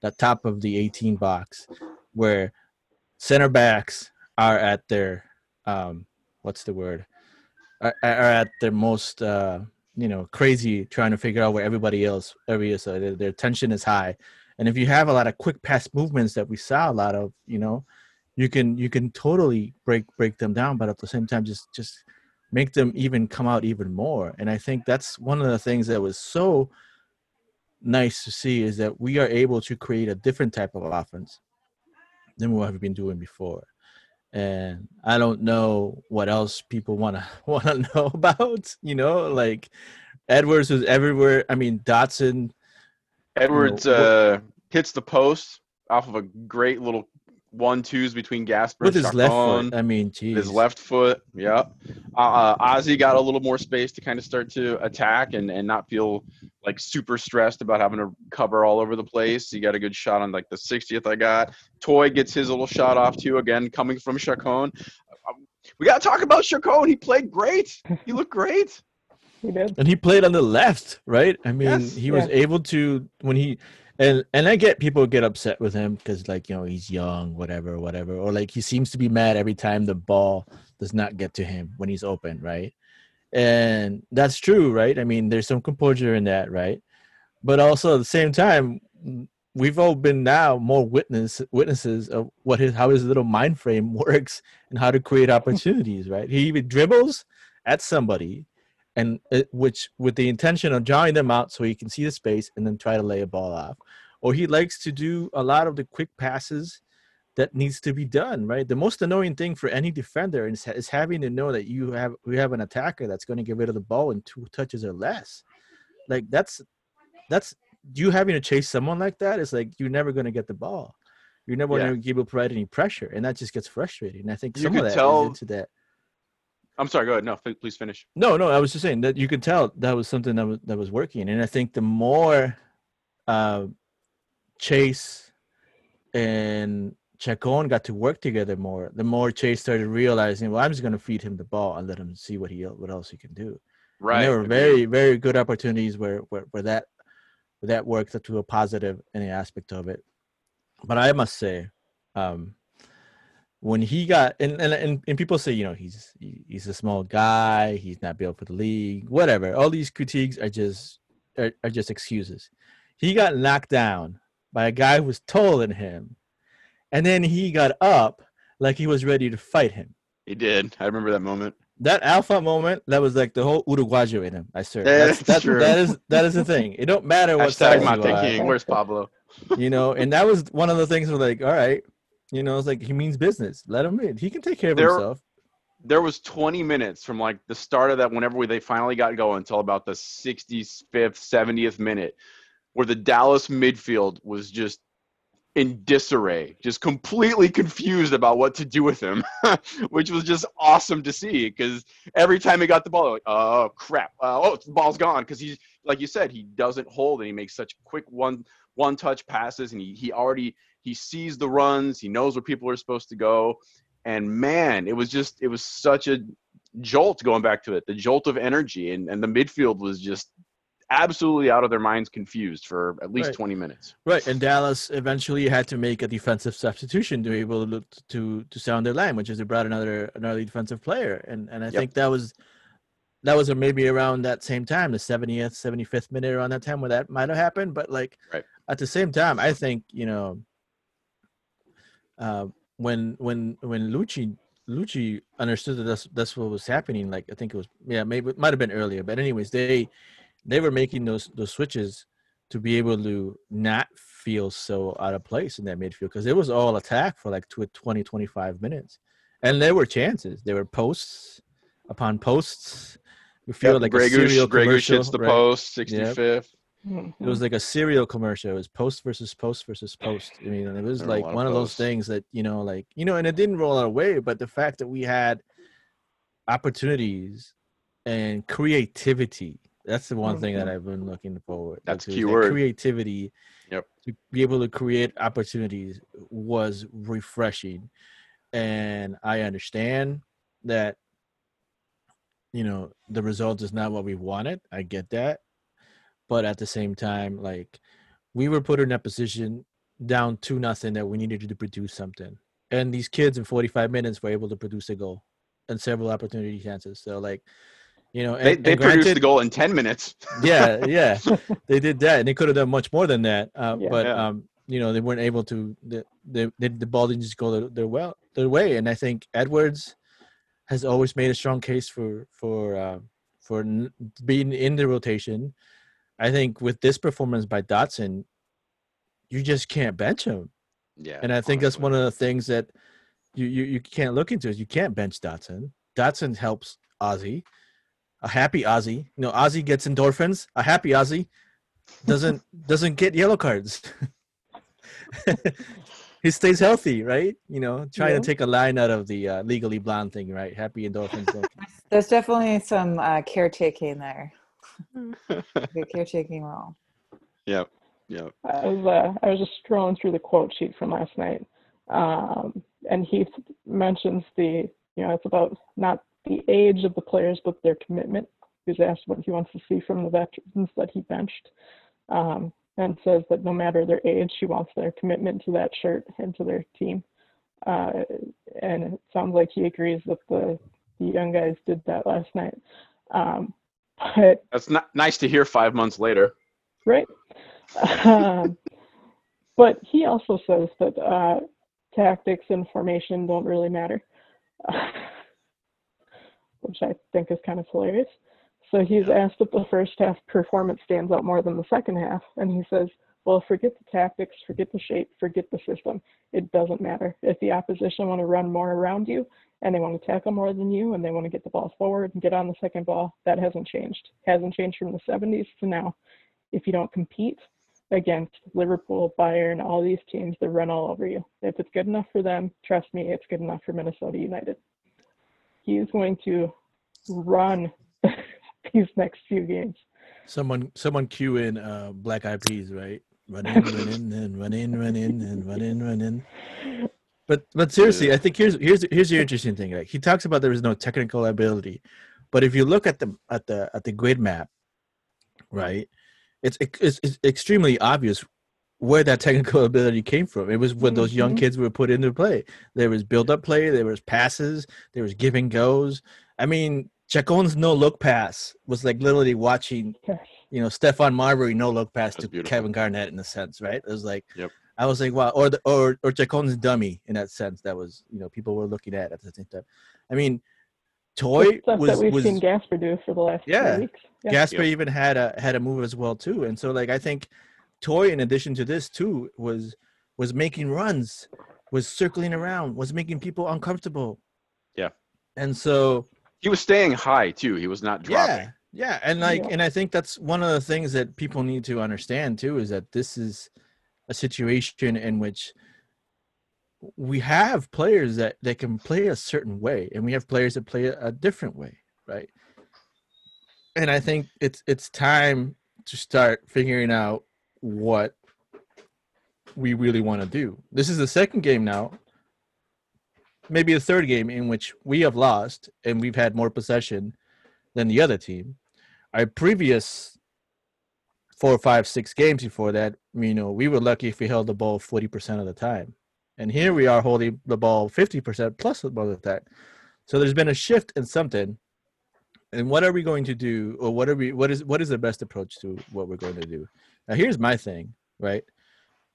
the top of the 18 box where center backs are at their um what's the word? Are, are at their most uh you know crazy trying to figure out where everybody else every is so their, their tension is high. And if you have a lot of quick pass movements that we saw a lot of you know you can you can totally break break them down but at the same time just just make them even come out even more. And i think that's one of the things that was so nice to see is that we are able to create a different type of offense than what we've been doing before and i don't know what else people want to want to know about you know like edwards was everywhere i mean dotson Edwards what- uh, hits the post off of a great little one twos between Gasper with and his left foot i mean geez. his left foot. Yeah. Uh, uh, Ozzie got a little more space to kind of start to attack and, and not feel like super stressed about having to cover all over the place. He got a good shot on like the 60th I got. Toye gets his little shot off too, again, coming from Chacon. Um, We got to talk about Chacon. He played great. He looked great. He did. and he played on the left right i mean Yes, he was able to when he and and i get people get upset with him because like you know he's young whatever whatever or like he seems to be mad every time the ball does not get to him when he's open, right? And that's true, right? I mean, there's some composure in that, right? But also at the same time, we've all been now more witness witnesses of what his how his little mind frame *laughs* works and how to create opportunities, right? He even dribbles at somebody and it, which with the intention of drawing them out so he can see the space and then try to lay a ball off. Or he likes to do a lot of the quick passes that needs to be done right? The most annoying thing for any defender is, is having to know that you have we have an attacker that's going to get rid of the ball in two touches or less. Like that's that's you having to chase someone like that is like you're never going to get the ball. You're never Yeah. going to be able to provide any pressure and that just gets frustrating. And i think You some of that is tell- into that I'm sorry. Go ahead. No, fi- please finish. no, no, I was just saying that you could tell that was something that was that was working, and I think the more uh, Chase and Chacon got to work together more, the more Chase started realizing, well, I'm just going to feed him the ball and let him see what he what else he can do. And Right. there were very very good opportunities where where, where that where that worked to a positive any aspect of it. But I must say, um, when he got and, and and and people say you know he's he- he's a small guy, he's not built for the league, whatever. All these critiques are just are, are just excuses. He got knocked down by a guy who was taller than him, and then he got up like he was ready to fight him He did. I remember that moment. that alpha moment, that was like the whole Uruguayo in him. I swear. Yeah, That's, that's that, true. that is that is the thing. It don't matter what Hashtag size my you are. Where's Pablo? you know. And that was one of the things. Where like, all right, you know, it's like he means business. Let him in. He can take care of There- himself. There was 20 minutes from like the start of that, whenever we, they finally got going, until about the 65th, 70th minute, where the Dallas midfield was just in disarray, just completely confused about what to do with him, *laughs* which was just awesome to see. Because every time he got the ball, like, oh crap, uh, oh the ball's gone. Because he's like you said, he doesn't hold and he makes such quick one one touch passes, and he he already he sees the runs, he knows where people are supposed to go, and man, it was just it was such a jolt going back to it, the jolt of energy, and and the midfield was just absolutely out of their minds confused for at least Right. 20 minutes. Right, and Dallas eventually had to make a defensive substitution to be able to to to sound their line, which is they brought another another defensive player, and and I Yep. think that was that was maybe around that same time, the 70th, 75th minute around that time where that might have happened. But like Right. at the same time, I think you know uh, when when when Luchi Luchi understood that that's that's what was happening. Like I think it was yeah maybe it might have been earlier, but anyways they they were making those those switches to be able to not feel so out of place in that midfield because it was all attack for like 20 25 minutes and there were chances there were posts upon posts you feel Yep, like a Gregus, cereal Gregus commercial hits the right? post, Yep. 65th. Mhm. it was like a cereal commercial it was post versus post versus post i mean it was There were a like lot of one of those things that you know like you know and it didn't roll our way but the fact that we had opportunities and creativity that's the one thing that Mhm. i've been looking forward Mm-hmm. That's to, is key that word. creativity Yep. to be able to create opportunities was refreshing and i understand that you know the result is not what we wanted i get that but at the same time like we were put in a position down to nothing that we needed to produce something and these kids in 45 minutes were able to produce a goal and several opportunity chances so like you know They, and, they and produced granted- the goal in 10 minutes. yeah *laughs* yeah they did that and they could have done much more than that uh, Yeah. but Yeah. um you know they weren't able to the the, the, the ball didn't just go their, their well their way and i think edwards has always made a strong case for for uh, for n- being in the rotation i think with this performance by dotson you just can't bench him. Yeah. and i think that's one of the things that you, you you can't look into is you can't bench dotson. Dotson helps ozzie. A happy ozzie. You know ozzie gets endorphins. A happy ozzie doesn't *laughs* doesn't get yellow cards. *laughs* He stays healthy right? You know trying Yeah. to take a line out of the uh, legally blonde thing right? Happy endorphins. *laughs* There's definitely some uh, caretaking there. The caretaking role. *laughs* Yep. Yep. I was uh, I was just scrolling through the quote sheet from last night, um, and he mentions the you know it's about not the age of the players but their commitment. He's asked what he wants to see from the veterans that he benched, um, and says that no matter their age, he wants their commitment to that shirt and to their team. Uh, and it sounds like he agrees that the the young guys did that last night. Um, but That's not nice to hear five months later. right? um, but he also says that uh, tactics and formation don't really matter, *laughs* which I think is kind of hilarious. So he's asked if the first half performance stands out more than the second half, and he says, well, forget the tactics, forget the shape, forget the system. It doesn't matter. If the opposition want to run more around you and they want to tackle more than you and they want to get the ball forward and get on the second ball, that hasn't changed. Hasn't changed from the 70s to now. If you don't compete against Liverpool, Bayern, all these teams that run all over you, if it's good enough for them, trust me, it's good enough for Minnesota United. He is going to run *laughs* these next few games. Someone, someone cue in uh, Black Eyed Peas, right? Run in, run in, and run in, run in, and run in, run in. But but seriously, I think here's here's here's the interesting thing. Like he talks about there is no technical ability, but if you look at the at the at the grid map, right, it's it's, it's extremely obvious where that technical *laughs* ability came from. It was when those young Mhm. kids were put into play. There was build up play, there was passes, there was give and goes. I mean, Chacon's no look pass was like literally watching. You know, Stephon Marbury no look pass That's to beautiful. Kevin Garnett in a sense, right? It was like, Yep. I was like, wow, or the or or Chacon's dummy in that sense. That was, you know, people were looking at at the same time. I mean, Toye Stuff was that we've was seen Gasper do for the last Yeah. few weeks. Yeah. Gasper Yep. even had a had a move as well too, and so like I think Toye, in addition to this too, was was making runs, was circling around, was making people uncomfortable. Yeah. and so He was staying high too. He was not dropping. yeah, yeah, and like, Yeah. and I think that's one of the things that people need to understand too is that this is a situation in which we have players that that can play a certain way, and we have players that play a, a different way, right? And I think it's it's time to start figuring out what we really want to do. This is the second game now, maybe the third game in which we have lost and we've had more possession than the other team. Our previous four, five, six games before that, you know, we were lucky if we held the ball forty percent of the time, and here we are holding the ball fifty percent plus of the time. So there's been a shift in something. And what are we going to do, or what are we? What is what is the best approach to what we're going to do? Now, here's my thing, right?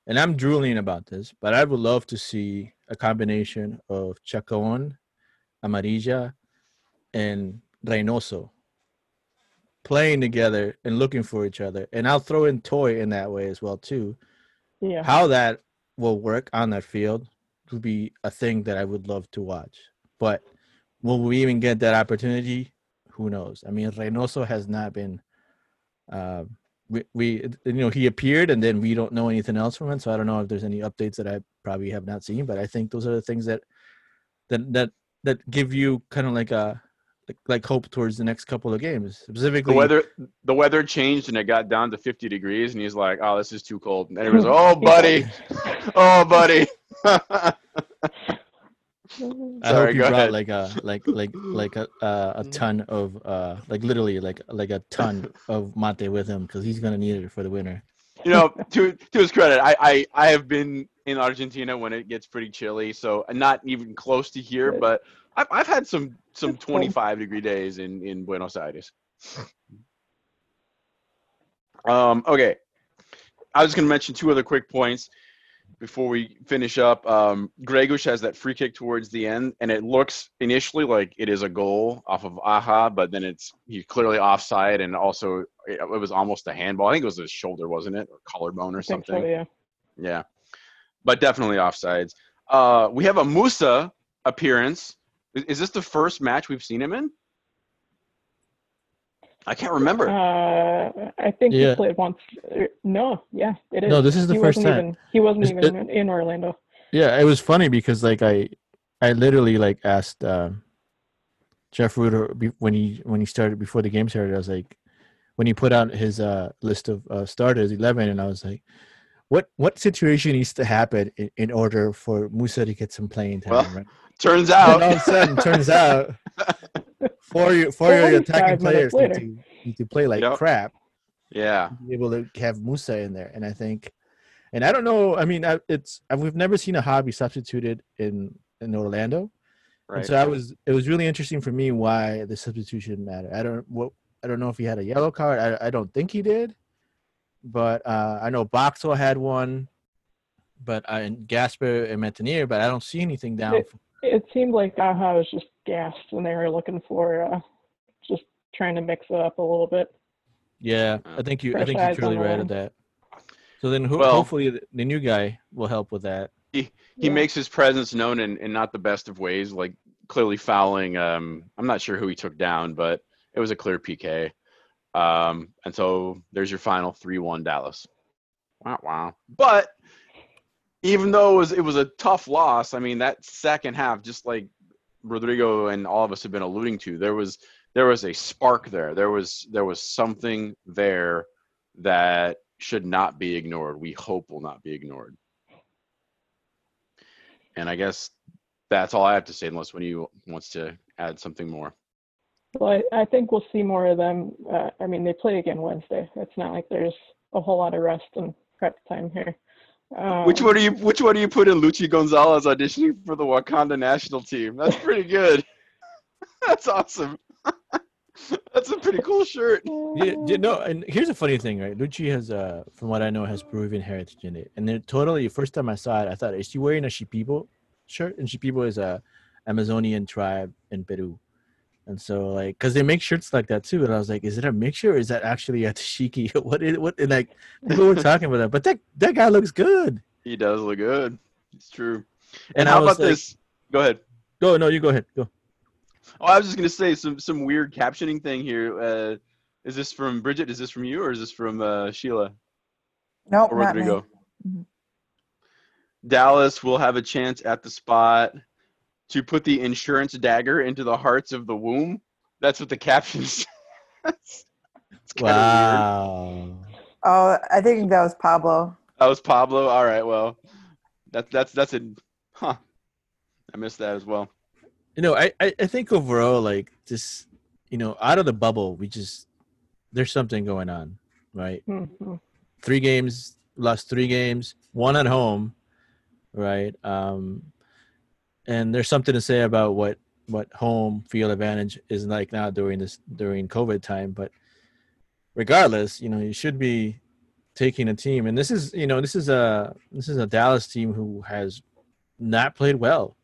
And I'm drooling about this, but I would love to see a combination of Chacon, Amarilla, and Reynoso playing together and looking for each other. And I'll throw in Toye in that way as well too. Yeah. How that will work on that field would be a thing that I would love to watch. But will we even get that opportunity? Who knows? I mean, Reynoso has not been. Uh, we, we you know he appeared and then we don't know anything else from him so i don't know if there's any updates that i probably have not seen but i think those are the things that that that that give you kind of like a like, like hope towards the next couple of games The specifically weather the weather changed and it got down to 50 degrees and he's like, "Oh, this is too cold." And everyone's, "Oh, buddy. *laughs* Oh, buddy." *laughs* I hope Sorry, he go brought ahead. like a like like like a uh, a ton of uh like literally like like a ton of mate with him because he's gonna need it for the winter. you know, to to his credit, I, I I have been in Argentina when it gets pretty chilly, so not even close to here, but I've I've had some some *laughs* 25 degree days in in Buenos Aires. Um, okay, I was going to mention two other quick points before we finish up. Um, Gregus has that free kick towards the end, and it looks initially like it is a goal off of Aha, but then it's he's clearly offside, and also it, it was almost a handball. I think it was his shoulder, wasn't it, or collarbone or something? so, yeah. Yeah, but definitely offsides. Uh, we have a Musa appearance. Is, is this the first match we've seen him in? I can't remember. Uh, I think Yeah. he played once. uh, No, yeah, it is. No, this is the he first wasn't time. Even, he wasn't It's- even in, in Orlando. Yeah, it was funny because like I, I literally like asked um, Jeff Rueter when he when he started before the game started. I was like, when he put out his uh, list of uh, starters, eleven, and I was like, what what situation needs to happen in, in order for Musa to get some playing time? Well, right? Turns And out, all of a sudden, turns out *laughs* for your for your attacking players need to, need to play like Yep. crap yeah, to be able to have Musa in there. And I think, and I don't know. I mean, I, it's I, we've never seen a hobby substituted in in Orlando, right? And so I was. It was really interesting for me why the substitution mattered. I don't what I don't know if he had a yellow card. I I don't think he did, but uh, I know Boxall had one, but I and Gasper and Metanire, but I don't see anything down. It- It seemed like Aha was just gassed and they were looking for uh, just trying to mix it up a little bit. yeah, I think you. I think you're truly right line. at that. So then, ho- Well- hopefully, the, the new guy will help with that. he Yeah. makes his presence known in, in not the best of ways, like clearly fouling. Um, I'm not sure who he took down, but it was a clear PK. Um, and so there's your final three-one Dallas. Wow, wow. But even though it was it was a tough loss, I mean that second half, just like Rodrigo and all of us have been alluding to, there was there was a spark there. There was there was something there that should not be ignored. We hope will not be ignored. And I guess that's all I have to say, unless of you wants to add something more. Well, I, I think we'll see more of them. Uh, I mean, they play again Wednesday. It's not like there's a whole lot of rest and prep time here. Um, which one do you which one do you put in Luchi Gonzalez auditioning for the Wakanda national team? That's pretty good. *laughs* that's awesome. *laughs* that's a pretty cool shirt. Yeah, you know, and here's a funny thing, right? Luchi has, uh, from what I know, has Peruvian heritage in it. And then totally, first time I saw it, I thought, is she wearing a Shipibo shirt? And Shipibo is a Amazonian tribe in Peru. And so, like, because they make shirts like that too. And I was like, is it a mixture or is that actually a dashiki? *laughs* what is what? And like, people were *laughs* talking about that. But that that guy looks good. He does look good. It's true. And, And how about like- this? Go ahead. Go, no, you go ahead. Go. Oh, I was just gonna say some some weird captioning thing here. Uh, is this from Bridget? Is this from you, or is this from uh, Sheila Nope, or not me. Rodrigo? Mhm. Dallas will have a chance at the spot to put the insurance dagger into the hearts of the womb. That's what the caption *laughs* says. it's kinda weird. Wow. Oh, I think that was Pablo. That was Pablo. All right, well, that's that's that's a huh. I missed that as well. you know I, I i think overall like just you know out of the bubble we just there's something going on right mhm. three games lost three games one at home right um and there's something to say about what what home field advantage is like now during this during covid time but regardless you know you should be taking a team and this is you know this is a this is a dallas team who has not played well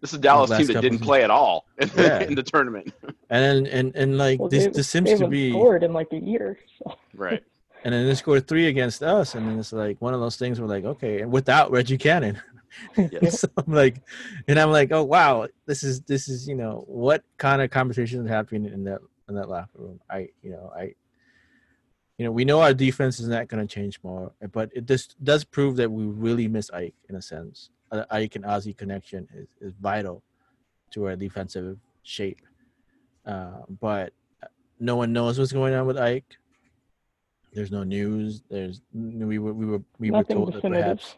This is a Dallas team that didn't play at all in, Yeah. in the tournament. *laughs* and and and like Well, this they, this they seems to be scored in like a year. So. right. and then they scored three against us, and then it's like one of those things where like, okay, and without Reggie Cannon. *laughs* Yes. so I'm like, and I'm like, oh wow, this is this is you know what kind of conversation is happening in that in that locker room. I you know I, you know we know our defense is not going to change more, but it just does prove that we really miss Ike in a sense. Ike and Ozzie connection is, is vital to our defensive shape. Uh, but no one knows what's going on with Ike. There's no news. There's we were we were we were Nothing told that perhaps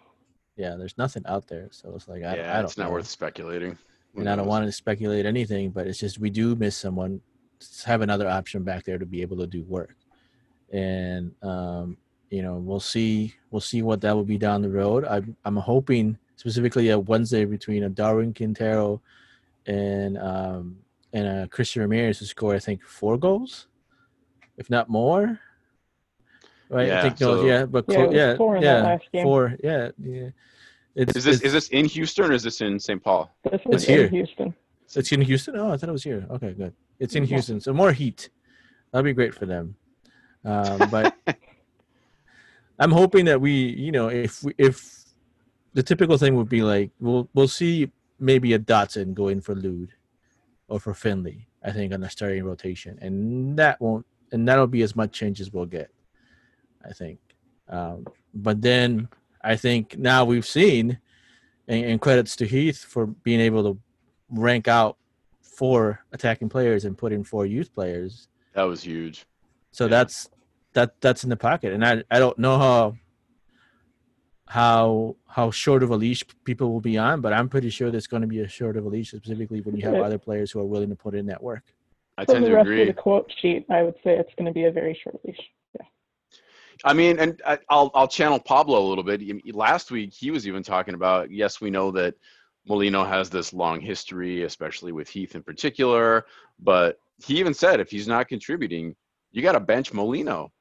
yeah, there's nothing out there. So it's like I, yeah, I don't it's not know. worth speculating. Who and I don't want to speculate anything, but it's just we do miss someone. s- Have another option back there to be able to do work, and um, you know we'll see we'll see what that will be down the road. I'm I'm hoping specifically a Wednesday between a Darwin Quintero and um, and a Christian Ramirez to score I think four goals, if not more. Right, Yeah, I think no, so- yeah, but Yeah, clo- it yeah, four in yeah, that last game. four, yeah, yeah. It's, Is this it's- is this in Houston or is this in St. Paul? This was here. in Houston. It's in Houston. Oh, I thought it was here. Okay, good. It's in Yeah. Houston, so more heat. That'd be great for them. Um, but *laughs* I'm hoping that we, you know, if we, if the typical thing would be like we'll we'll see maybe a Dotson go in for Lod or for Finlay. I think on the starting rotation, and that won't and that'll be as much change as we'll get. I think. Um, but then I think now we've seen, and, and credits to Heath for being able to rank out four attacking players and put in four youth players. That was huge. So Yeah. that's that that's in the pocket, and I I don't know how how how short of a leash people will be on, but I'm pretty sure there's going to be a short of a leash, specifically when you have Yeah. other players who are willing to put in that work. I From tend the to rest agree. of the quote sheet, I would say it's going to be a very short leash. I mean, and I, I'll I'll channel Pablo a little bit. Last week he was even talking about. Yes, we know that Molino has this long history, especially with Heath in particular. But he even said if he's not contributing, you got to bench Molino.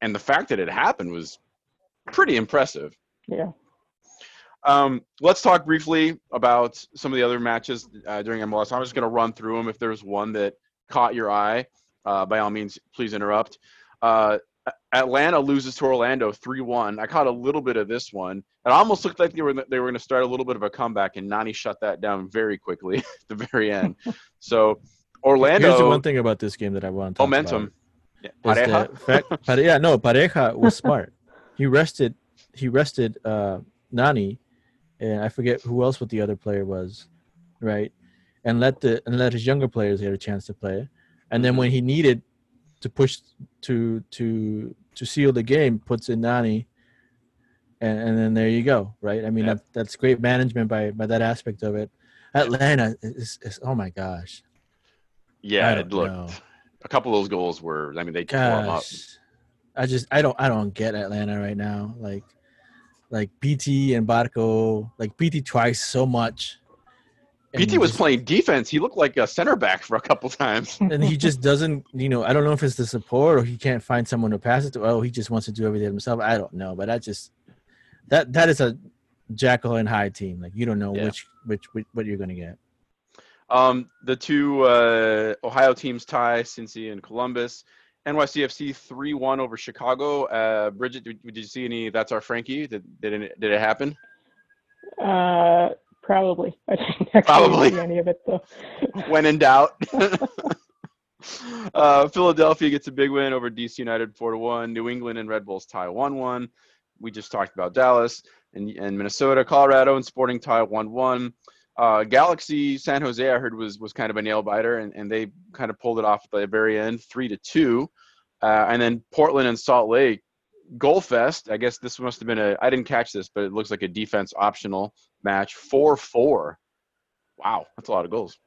And the fact that it happened was pretty impressive. Yeah. Um, let's talk briefly about some of the other matches uh, during MLS. I'm just going to run through them. If there's one that caught your eye, uh, by all means, please interrupt. Uh, Atlanta loses to Orlando 3-1. I caught a little bit of this one. It almost looked like they were they were going to start a little bit of a comeback, and Nani shut that down very quickly *laughs* at the very end. *laughs* so Orlando. Here's the one thing about this game that I want to talk momentum. About Yeah. Pareja? fact, *laughs* Pare- yeah, no, Pareja was smart. he rested. He rested uh, Nani, and I forget who else. What the other player was, right? And let the and let his younger players get a chance to play. And then when he needed to push to to to seal the game, puts in Nani, and, and then there you go, right? I mean, Yeah. that, that's great management by by that aspect of it. Atlanta is, is oh my gosh, Yeah, it looked. know. A couple of those goals were. I mean, they 'em up. I just I don't I don't get Atlanta right now. Like like BT and Barco, like BT twice so much. And BT was just- playing defense. He looked like a center back for a couple *laughs* times. and he just doesn't. You know, I don't know if it's the support or he can't find someone to pass it to. Oh, he just wants to do everything himself. I don't know, but I just that that is a Jekyll and Hyde team. Like you don't know Yeah. which, which which what you're gonna get. Um, the two uh, Ohio teams tie Cincy and Columbus. NYCFC three one over Chicago. Uh, Bridget, did, did you see any? That's our Frankie. Did did it, did it happen? Uh, probably. I didn't *laughs* Probably. see any of it though. *laughs* when in doubt. *laughs* uh, Philadelphia gets a big win over DC United four to one. New England and Red Bulls tie one one. We just talked about Dallas and, and Minnesota, Colorado, and Sporting tie one one. Uh, Galaxy San Jose, I heard was was kind of a nail biter, and, and they kind of pulled it off at the very end, three to two. Uh, and then Portland and Salt Lake, goal fest. I guess this must have been a. I didn't catch this, but it looks like a defense optional match, four four. Wow, that's a lot of goals.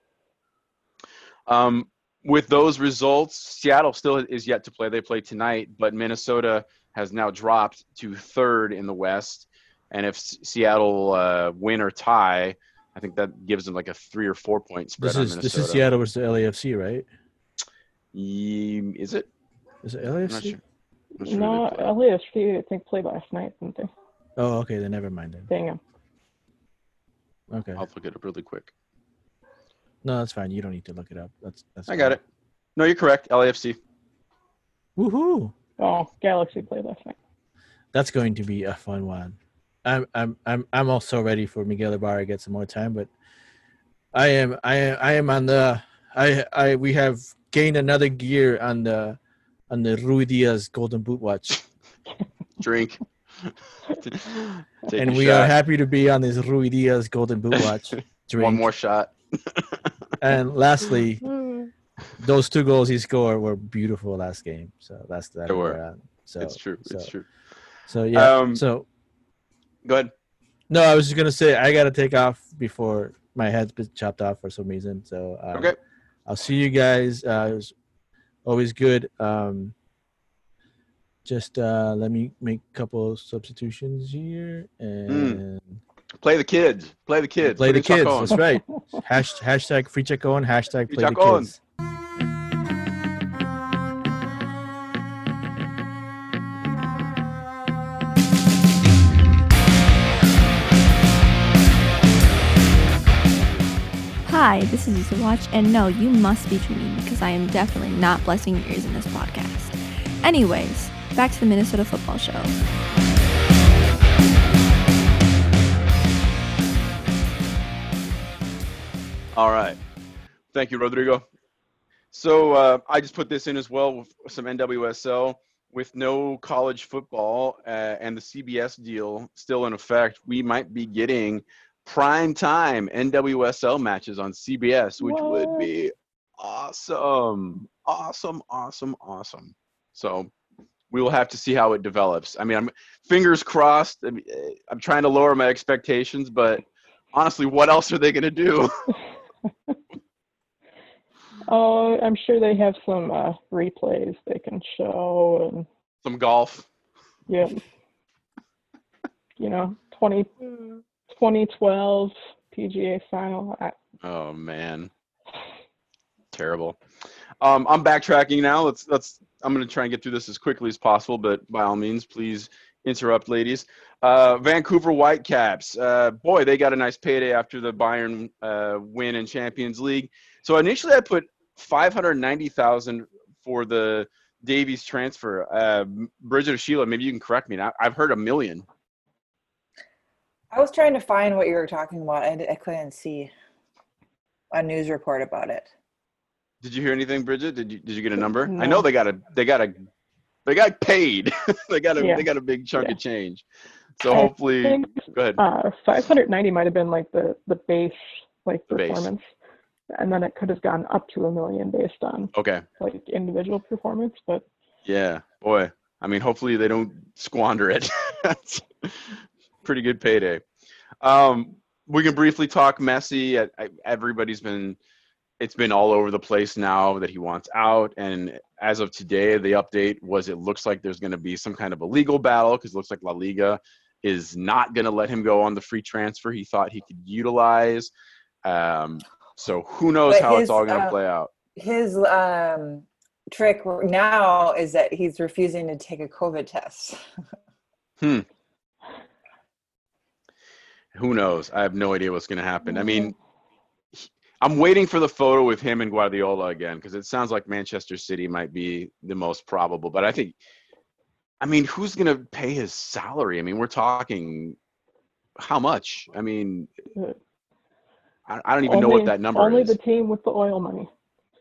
Um, with those results, Seattle still is yet to play. They play tonight, but Minnesota has now dropped to third in the West. And if Seattle uh, win or tie, I think that gives them like a three or four point spread This is Minnesota. this is Seattle versus the LAFC, right? Ye- Is it? Is it I'm not LAFC? Sure. I'm not sure who No, they play. LAFC I think played last night, didn't they? Oh, okay, then never mind then. Dang 'em. Okay, I'll look it up really quick. no, that's fine. You don't need to look it up. That's that's. I got it. No, you're correct. LAFC. Woohoo! Oh, Galaxy played last night. That's going to be a fun one. I'm I'm I'm I'm also ready for Miguel Ibarra to get some more time, but I am I am I am on the I I we have gained another gear on the on the Ruidiaz Golden Boot watch, Drink. *laughs* And we shot. are happy to be on this Ruidiaz Golden Boot watch. *laughs* Drink. One more shot. *laughs* And lastly, those two goals he scored were beautiful last game. So that's that. They were. we're. So it's true. It's true. So yeah. Um, so Go ahead. no, I was just gonna say I gotta take off before my head's been chopped off for some reason. So um, Okay. I'll see you guys. Uh, it was always good. Um, just uh, let me make a couple substitutions here and Play the kids. Play the kids. play the kids. Chacon. That's right. Hash, hashtag free Chacon. Hashtag Free play the kids. Hi, this is Issa Watch, and no, you must be dreaming because I am definitely not blessing your ears in this podcast. Anyways, back to the Minnesota football show. All right. Thank you, Rodrigo. So uh, I just put this in as well with some NWSL. With no college football uh, and the CBS deal still in effect, we might be getting prime time NWSL matches on CBS, which would be awesome. Awesome, awesome, awesome. So we will have to see how it develops. I mean, I'm fingers crossed. I mean, eh, I'm trying to lower my expectations, but honestly, what else are they going to do? *laughs* Oh, I'm sure they have some uh, replays they can show, and Some golf. yeah, you know, 20, 2012 PGA final. Oh man, terrible. Um, I'm backtracking now. Let's let's. I'm gonna try and get through this as quickly as possible, but by all means, please interrupt, ladies. Uh, Vancouver Whitecaps. Uh, boy, they got a nice payday after the Bayern uh, win in Champions League. So initially, I put 590,000 for the Davies transfer. Uh, Bridget or Sheila, maybe you can correct me. I, I've heard a million. I was trying to find what you were talking about. I, I couldn't see a news report about it. Did you hear anything, Bridget? Did you did you get a number? I know they got a they got a they got paid. *laughs* they got a Yeah. they got a big chunk Yeah. of change. So I hopefully, think go ahead. uh, 590 might have been like the the base like The base. performance, and then it could have gone up to a million based on Okay. like individual performance. But Yeah, boy. I mean, hopefully they don't squander it. *laughs* Pretty good payday. Um, we can briefly talk Messi. Everybody's been, it's been all over the place now that he wants out. And as of today, the update was it looks like there's going to be some kind of a legal battle because it looks like La Liga is not going to let him go on the free transfer he thought he could utilize. Um, so who knows But how his, it's all going to uh, play out. His um, trick now is that he's refusing to take a COVID test. Who knows? I have no idea what's going to happen. I mean, I'm waiting for the photo with him and Guardiola again because it sounds like Manchester City might be the most probable. But I think, I mean, who's going to pay his salary? I mean, we're talking how much? I mean, I, I don't even know what that number Only is. Only the team with the oil money.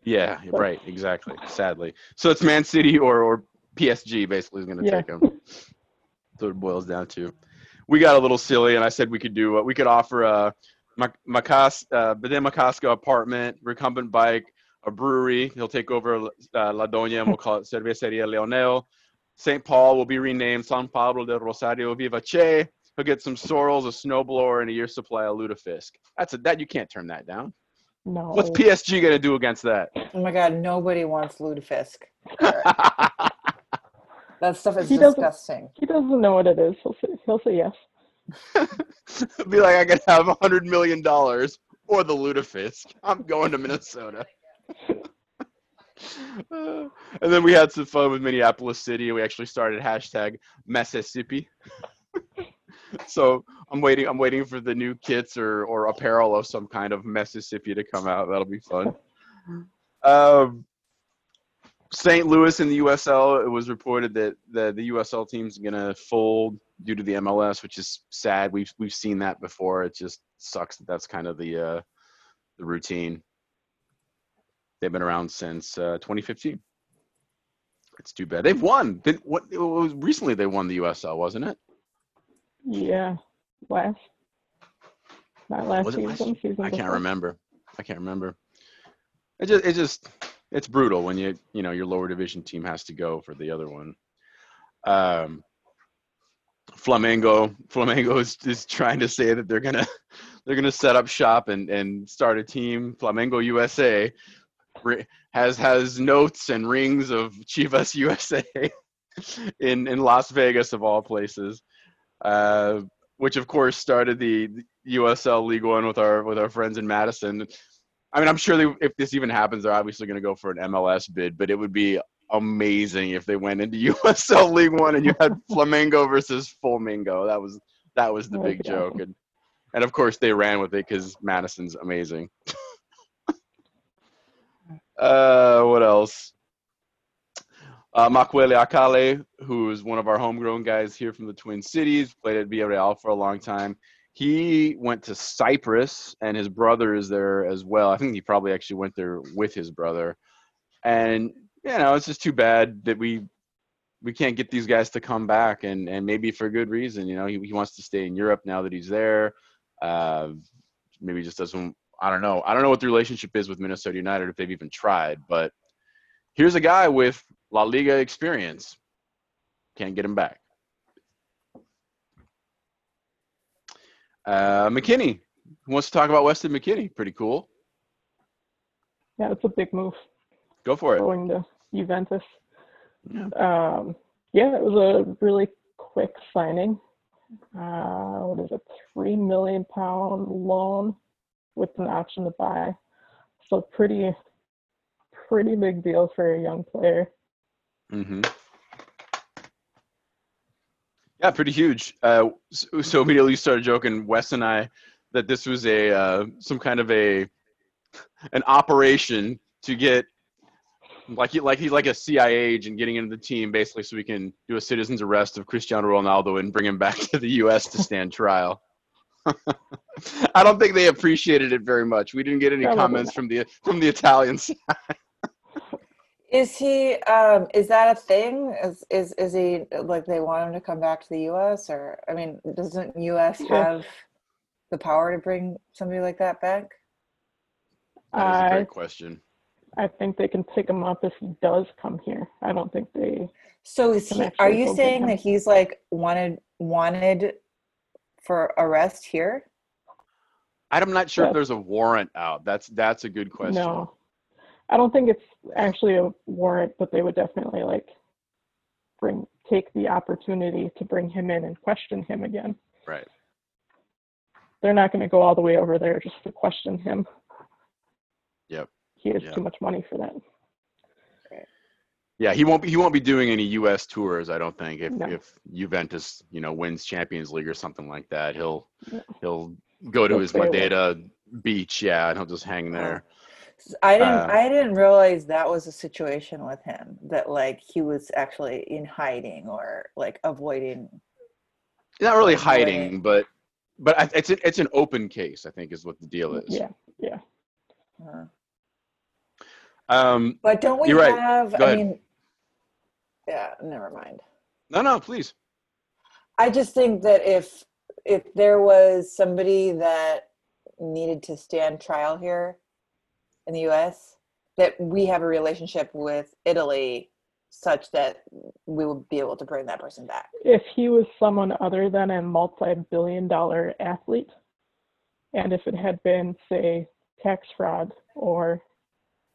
Yeah, right. Exactly. Sadly, so it's Man City or or PSG basically is going to Yeah. take him. That's what it boils down to. We got a little silly, and I said we could do uh, we could offer a Mac- Macas uh, Bede Macasco apartment, recumbent bike, a brewery. He'll take over uh, La Doña, and we'll call it Cerveceria Leonel. St. Paul will be renamed San Pablo de Rosario Viva Che. He'll get some sorrels, a snowblower, and a year's supply of lutefisk. That's a that you can't turn that down. No. What's PSG gonna do against that? Oh my god, nobody wants lutefisk. *laughs* That stuff is He doesn't- disgusting. He doesn't know what it is. He'll say, he'll say yes. *laughs* Be like, I could have a hundred million dollars or the lutefisk. I'm going to Minnesota. Uh, *laughs* and then we had some fun with Minneapolis City. We actually started hashtag Mississippi. *laughs* so I'm waiting. I'm waiting for the new kits or or apparel of some kind of Mississippi to come out. That'll be fun. Um, St. Louis in the USL. It was reported that the the USL team's gonna fold due to the MLS, which is sad. We've we've seen that before. It just sucks that that's kind of the uh, the routine. They've been around since uh, 2015. It's too bad. They've won. Did, what was recently they won the USL, wasn't it? Yeah. Last. Not last it last season. Season I can't before. remember. I can't remember. It just it just it's brutal when you you know your lower division team has to go for the other one. Um, Flamengo Flamengo is, is trying to say that they're gonna *laughs* they're gonna set up shop and and start a team. Flamengo USA has has notes and rings of Chivas *laughs* USA *laughs* in in Las Vegas of all places. Uh, which of course started the USL League One with our with our friends in Madison. I mean, I'm sure they, if this even happens, they're obviously going to go for an MLS bid, but it would be amazing if they went into *laughs* USL League One and you had *laughs* Flamengo versus Flamingo. That was that was the That big joke, and and of course they ran with it because Madison's amazing. *laughs* uh, what else? Uh, Mukwelle Akale, who is one of our homegrown guys here from the Twin Cities, played at Villarreal for a long time. He went to Cyprus, and his brother is there as well. I think he probably actually went there with his brother. And you know, it's just too bad that we we can't get these guys to come back, and and maybe for good reason. You know, he, he wants to stay in Europe now that he's there. Uh, maybe just doesn't. I don't know. I don't know what the relationship is with Minnesota United if they've even tried, but here's a guy with La Liga experience. Can't get him back. Uh, McKennie Who wants to talk about Weston McKennie. Pretty cool. Yeah, it's a big move Go for it. going to Juventus. Yeah. Um, yeah, it was a really quick signing. uh, what is it, three million pound loan with an option to buy. So pretty, pretty big deal for a young player. hmm Yeah, pretty huge. Uh, so, so immediately started joking, Wes and I, that this was a uh, some kind of a an operation to get like he like he's like a CIA agent getting into the team basically so we can do a citizen's arrest of Cristiano Ronaldo and bring him back *laughs* to the U.S. to stand trial. *laughs* I don't think they appreciated it very much. We didn't get any comments from the from the Italians. *laughs* Is he? Um, is that a thing? Is is is he like they want him to come back to the U.S. or I mean, doesn't U.S. Have the power to bring somebody like that back? That is a I, great question. I think they can pick him up if he does come here. I don't think they. So is he? Are you saying him. that he's like wanted wanted for arrest here? I'm not sure if there's a warrant out. That's that's a good question. No, I don't think it's actually a warrant, but they would definitely like bring take the opportunity to bring him in and question him again. Right. They're not going to go all the way over there just to question him. Yep. He has Yep. too much money for that. Yeah, he won't be he won't be doing any U.S. tours. I don't think if No. if Juventus you know wins Champions League or something like that, he'll Yeah. he'll go to He'll his away. Madeira beach. Yeah, and he'll just hang uh-huh. there. S- I didn't. Uh, I didn't realize that was a situation with him. That like he was actually in hiding or like avoiding. Not really Avoiding. hiding, but but I, it's a, it's an open case. I think is what the deal is. Yeah, yeah. Uh, Um. but don't we You're right. have? I mean, yeah. Never mind. No, no, please. I just think that if if there was somebody that needed to stand trial here in the U.S., that we have a relationship with Italy such that we would be able to bring that person back. If he was someone other than a multi-billion dollar athlete, and if it had been, say, tax fraud or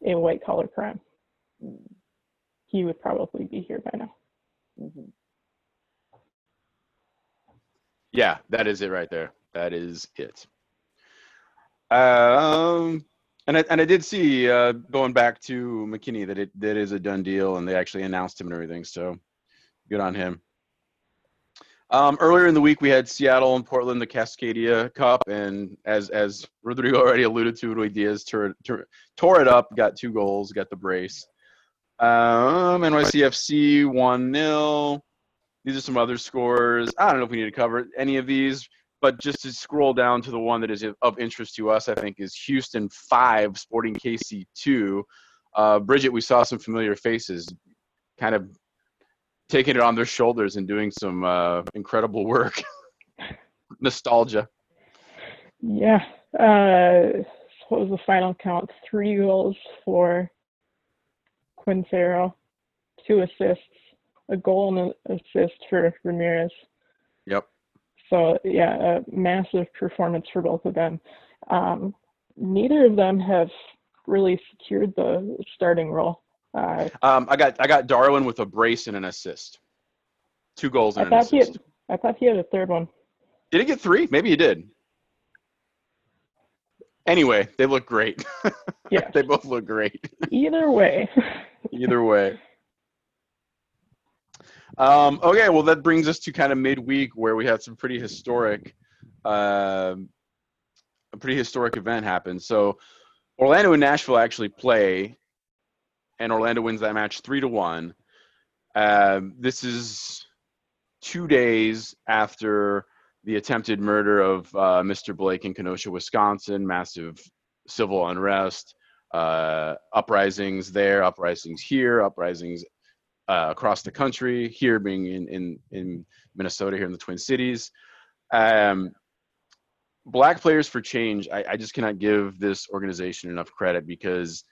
a white collar crime, he would probably be here by now. Mhm. Yeah, that is it right there. That is it. Um, and I and I did see uh, going back to McKennie that it that is a done deal, and they actually announced him and everything. So good on him. Um, earlier in the week, we had Seattle and Portland, the Cascadia Cup, and as as Rodrigo already alluded to, Ruidiaz tore, tore, tore it up, got two goals, got the brace. Um, NYCFC one 0 These are some other scores. I don't know if we need to cover any of these, but just to scroll down to the one that is of interest to us, I think is Houston five, Sporting KC two. Uh, Bridget, we saw some familiar faces, kind of taking it on their shoulders and doing some uh, incredible work. *laughs* Nostalgia. Yeah. Uh, what was the final count? Three goals for Quintero, two assists, a goal and an assist for Ramirez. Yep. So yeah, a massive performance for both of them. Um, neither of them have really secured the starting role. Uh, Um, I got I got Darwin with a brace and an assist. Two goals I and an thought he assist. had, I thought he had a third one. Did he get three? Maybe he did. Anyway, they look great. *laughs* Yeah. they both look great. *laughs* Either way. Either way. Um, okay, well, that brings us to kind of midweek where we had some pretty historic, um a pretty historic event happen. So, Orlando and Nashville actually play, and Orlando wins that match three to one. Um, this is two days after the attempted murder of uh, Mr. Blake in Kenosha, Wisconsin. Massive civil unrest, uh, uprisings there, uprisings here, uprisings uh, across the country. Here being in in in Minnesota, here in the Twin Cities. Um, Black Players for Change. I, I just cannot give this organization enough credit because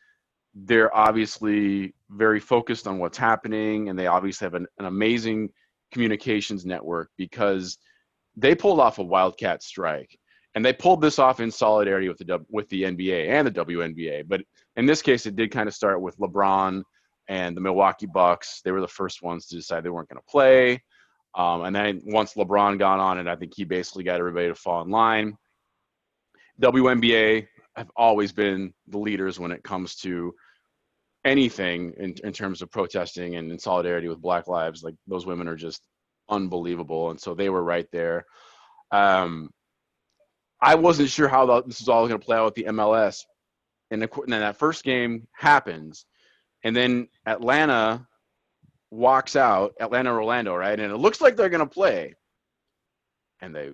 they're obviously very focused on what's happening, and they obviously have an, an amazing communications network because they pulled off a wildcat strike and they pulled this off in solidarity with the with the NBA and the WNBA. But in this case, it did kind of start with LeBron and the Milwaukee Bucks. They were the first ones to decide they weren't going to play. Um, and then once LeBron got on it, I think he basically got everybody to fall in line. WNBA have always been the leaders when it comes to anything in, in terms of protesting and in solidarity with Black Lives. Like those women are just unbelievable, and so they were right there. Um, I wasn't sure how this is all going to play out with the MLS, and, the, and then that first game happens, and then Atlanta walks out, Atlanta Orlando, right, and it looks like they're going to play, and they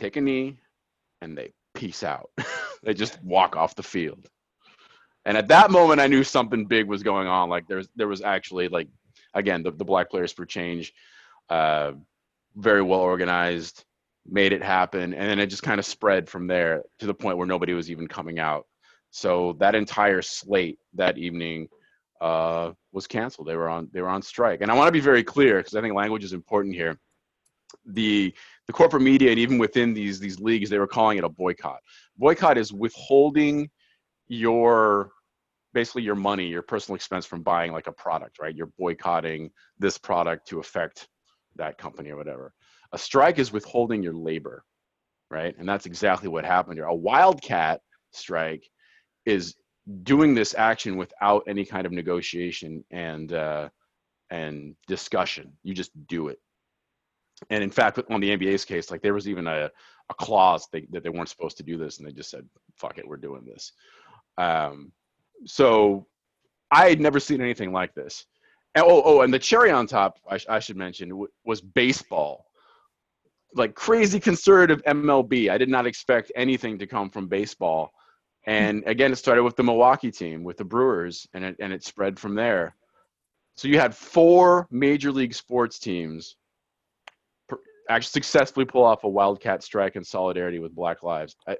take a knee, and they peace out. *laughs* they just walk off the field. And at that moment, I knew something big was going on. Like there's there was actually like again the, the Black Players for Change, uh, very well organized, made it happen, and then it just kind of spread from there to the point where nobody was even coming out. So that entire slate that evening uh, was canceled. They were on they were on strike. And I want to be very clear because I think language is important here. The the corporate media and even within these these leagues, they were calling it a boycott. Boycott is withholding your basically your money, your personal expense from buying like a product, right? You're boycotting this product to affect that company or whatever. A strike is withholding your labor, right? And that's exactly what happened here. A wildcat strike is doing this action without any kind of negotiation and uh, and discussion. You just do it. And in fact, on the NBA's case, like there was even a, a clause they, that they weren't supposed to do this, and they just said, "Fuck it, we're doing this." Um, so I had never seen anything like this. And, oh, oh, and the cherry on top, I, I should mention, w- was baseball. Like crazy conservative MLB. I did not expect anything to come from baseball. And again, it started with the Milwaukee team, with the Brewers, and it, and it spread from there. So you had four major league sports teams per, actually successfully pull off a wildcat strike in solidarity with Black Lives. I,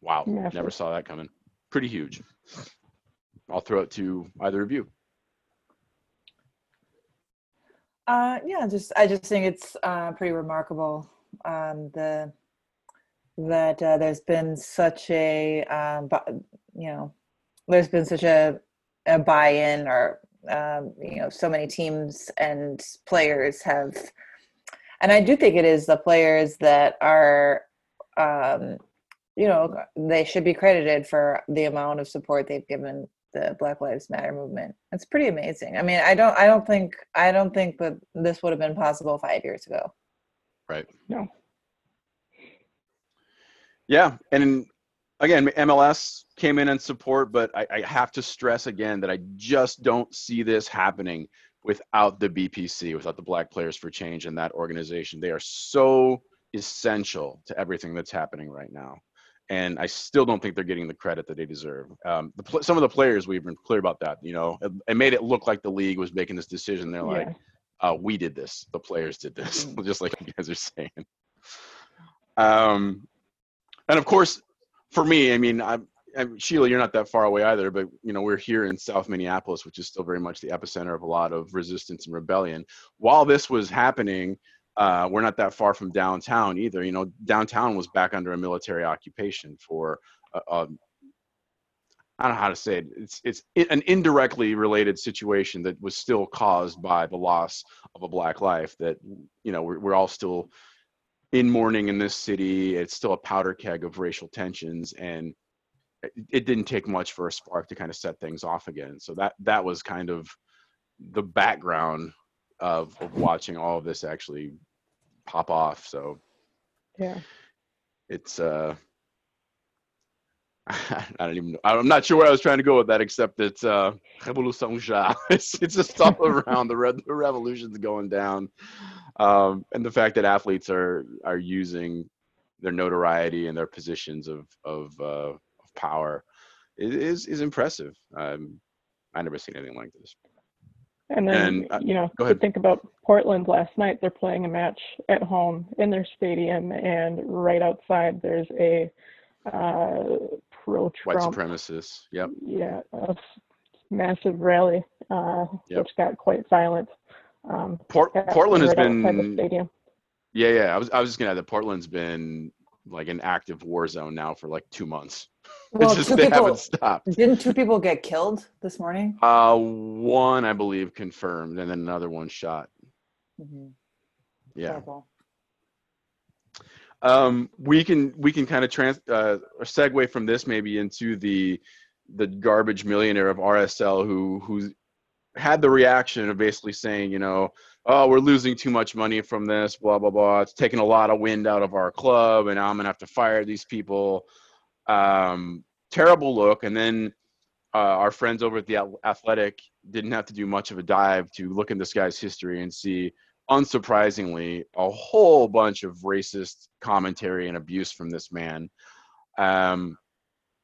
wow, never saw that coming. Pretty huge. I'll throw it to either of you. Uh, yeah, just I just think it's uh, pretty remarkable um, the that uh, there's been such a um, bu- you know there's been such a, a buy-in or um, you know so many teams and players have and I do think it is the players that are um, you know they should be credited for the amount of support they've given the Black Lives Matter movement. It's pretty amazing. I mean, I don't I don't think I don't think that this would have been possible 5 years ago. Right. No. Yeah, and again, MLS came in and support, but I, I have to stress again that I just don't see this happening without the BPC, without the Black Players for Change and that organization. They are so essential to everything that's happening right now, and I still don't think they're getting the credit that they deserve. Um, the, some of the players we've been clear about that. You know, it, it made it look like the league was making this decision. They're like, uh, we did this. The players did this, *laughs* just like you guys are saying. Um, and of course, for me, I mean, I'm, I'm, Sheila, you're not that far away either, but you know, we're here in South Minneapolis, which is still very much the epicenter of a lot of resistance and rebellion. While this was happening, uh, we're not that far from downtown either. You know, downtown was back under a military occupation for uh, um, I don't know how to say it. It's it's an indirectly related situation that was still caused by the loss of a black life. That you know we're we're all still in mourning in this city. It's still a powder keg of racial tensions, and it, it didn't take much for a spark to kind of set things off again. So that that was kind of the background of, of watching all of this actually pop off. So Yeah. it's uh *laughs* I don't even know. I'm not sure where I was trying to go with that, except it's uh, Revolution Ja. *laughs* It's, it's just all *laughs* around. The, re- the revolution's going down. Um, and the fact that athletes are are using their notoriety and their positions of of, uh, of power is is impressive. Um, I never seen anything like this. And then, And, uh, you know, go to ahead. think about Portland last night, they're playing a match at home in their stadium, and right outside there's a uh, White pro-Trump, supremacists. Yep. yeah, a f- massive rally, uh, Yep. which got quite violent. Um, Port- Portland has right outside the been stadium. Yeah, yeah. I was I was just gonna add that Portland's been like an active war zone now for like two months. *laughs* Well, it's just two they people haven't stopped. didn't two people get killed this morning? Uh, one I believe confirmed, and then another one shot. Mhm. Yeah. Terrible. Um, we can we can kind of trans uh, or segue from this maybe into the the garbage millionaire of RSL who who's had the reaction of basically saying, you know, oh, we're losing too much money from this, blah blah blah. It's taking a lot of wind out of our club, and I'm gonna have to fire these people. Um, terrible look. And then uh, our friends over at the Athletic didn't have to do much of a dive to look in this guy's history and see, unsurprisingly, a whole bunch of racist commentary and abuse from this man. Um,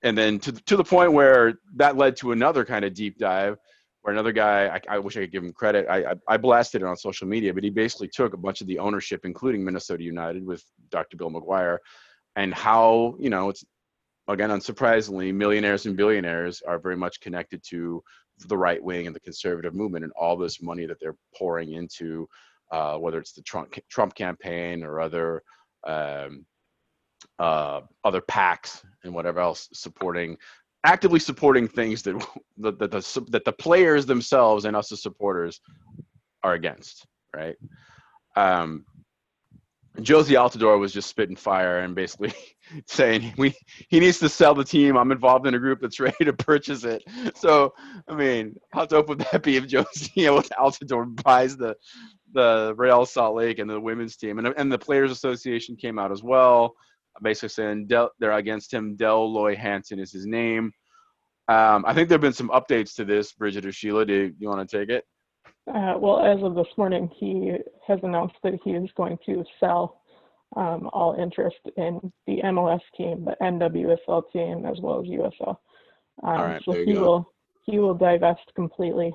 and then to to the point where that led to another kind of deep dive where another guy I, I wish i could give him credit I, I i blasted it on social media but he basically took a bunch of the ownership including minnesota united with dr bill mcguire and how you know it's again unsurprisingly millionaires and billionaires are very much connected to the right wing and the conservative movement and all this money that they're pouring into uh, whether it's the trump trump campaign or other um, uh, other PACs and whatever else supporting actively supporting things that *laughs* that the, that the players themselves and us as supporters are against, right? Um, Jozy Altidore was just spitting fire and basically *laughs* saying we he needs to sell the team. I'm involved in a group that's *laughs* ready to purchase it. So I mean, how dope would that be if *laughs* Jozy you Altidore buys the the Real Salt Lake and the women's team and and the Players Association came out as well basically saying Dell, they're against him. Dell Loy Hansen is his name. Um, I think there have been some updates to this. Bridget or Sheila, do you want to take it? Uh, well, as of this morning, he has announced that he is going to sell um, all interest in the MLS team, the NWSL team, as well as USL. Um, All right, so he go. will he will divest completely,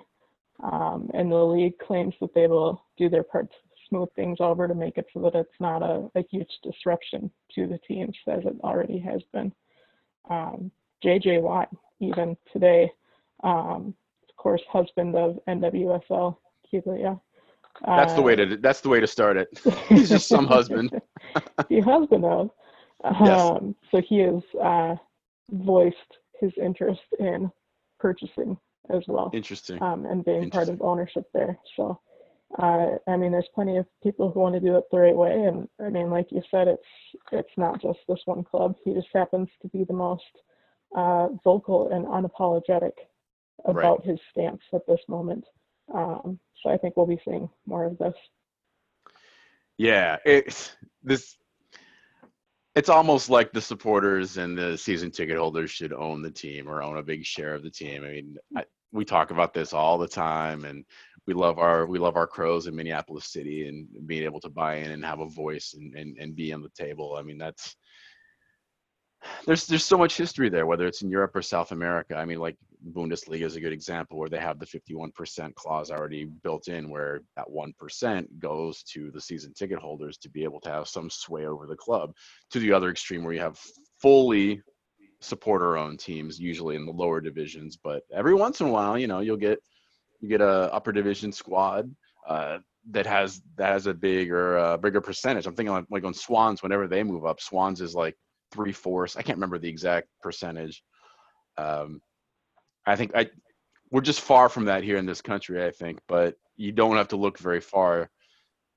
um, and the league claims that they will do their part to smooth things over to make it so that it's not a, a huge disruption to the teams as it already has been. Um, JJ Watt, even today, um, of course, husband of NWSL Kealia. That's the way uh, to that's the way to start it. *laughs* *laughs* He's just some husband. the husband of. Yes. Um, so he has uh, voiced his interest in purchasing as well Interesting. um, and being part of ownership there. So, uh, I mean, there's plenty of people who want to do it the right way, and I mean, like you said, it's it's not just this one club. He just happens to be the most uh, vocal and unapologetic about his stance at this moment. Um, so I think we'll be seeing more of this. Yeah, it's this. It's almost like the supporters and the season ticket holders should own the team or own a big share of the team. I mean, I, we talk about this all the time, and we love our we love our crows in Minneapolis City and being able to buy in and have a voice and and, and be on the table. I mean, that's there's there's so much history there, whether it's in Europe or South America. I mean, like Bundesliga is a good example where they have the 51% clause already built in, where that one percent goes to the season ticket holders to be able to have some sway over the club. To the other extreme, where you have fully supporter-owned teams, usually in the lower divisions, but every once in a while, you know, you'll get you get a upper division squad uh, that has that has a bigger uh, bigger percentage. I'm thinking like, like on Swans, whenever they move up, Swans is like three fourths. I can't remember the exact percentage. Um, I think I we're just far from that here in this country. I think, but you don't have to look very far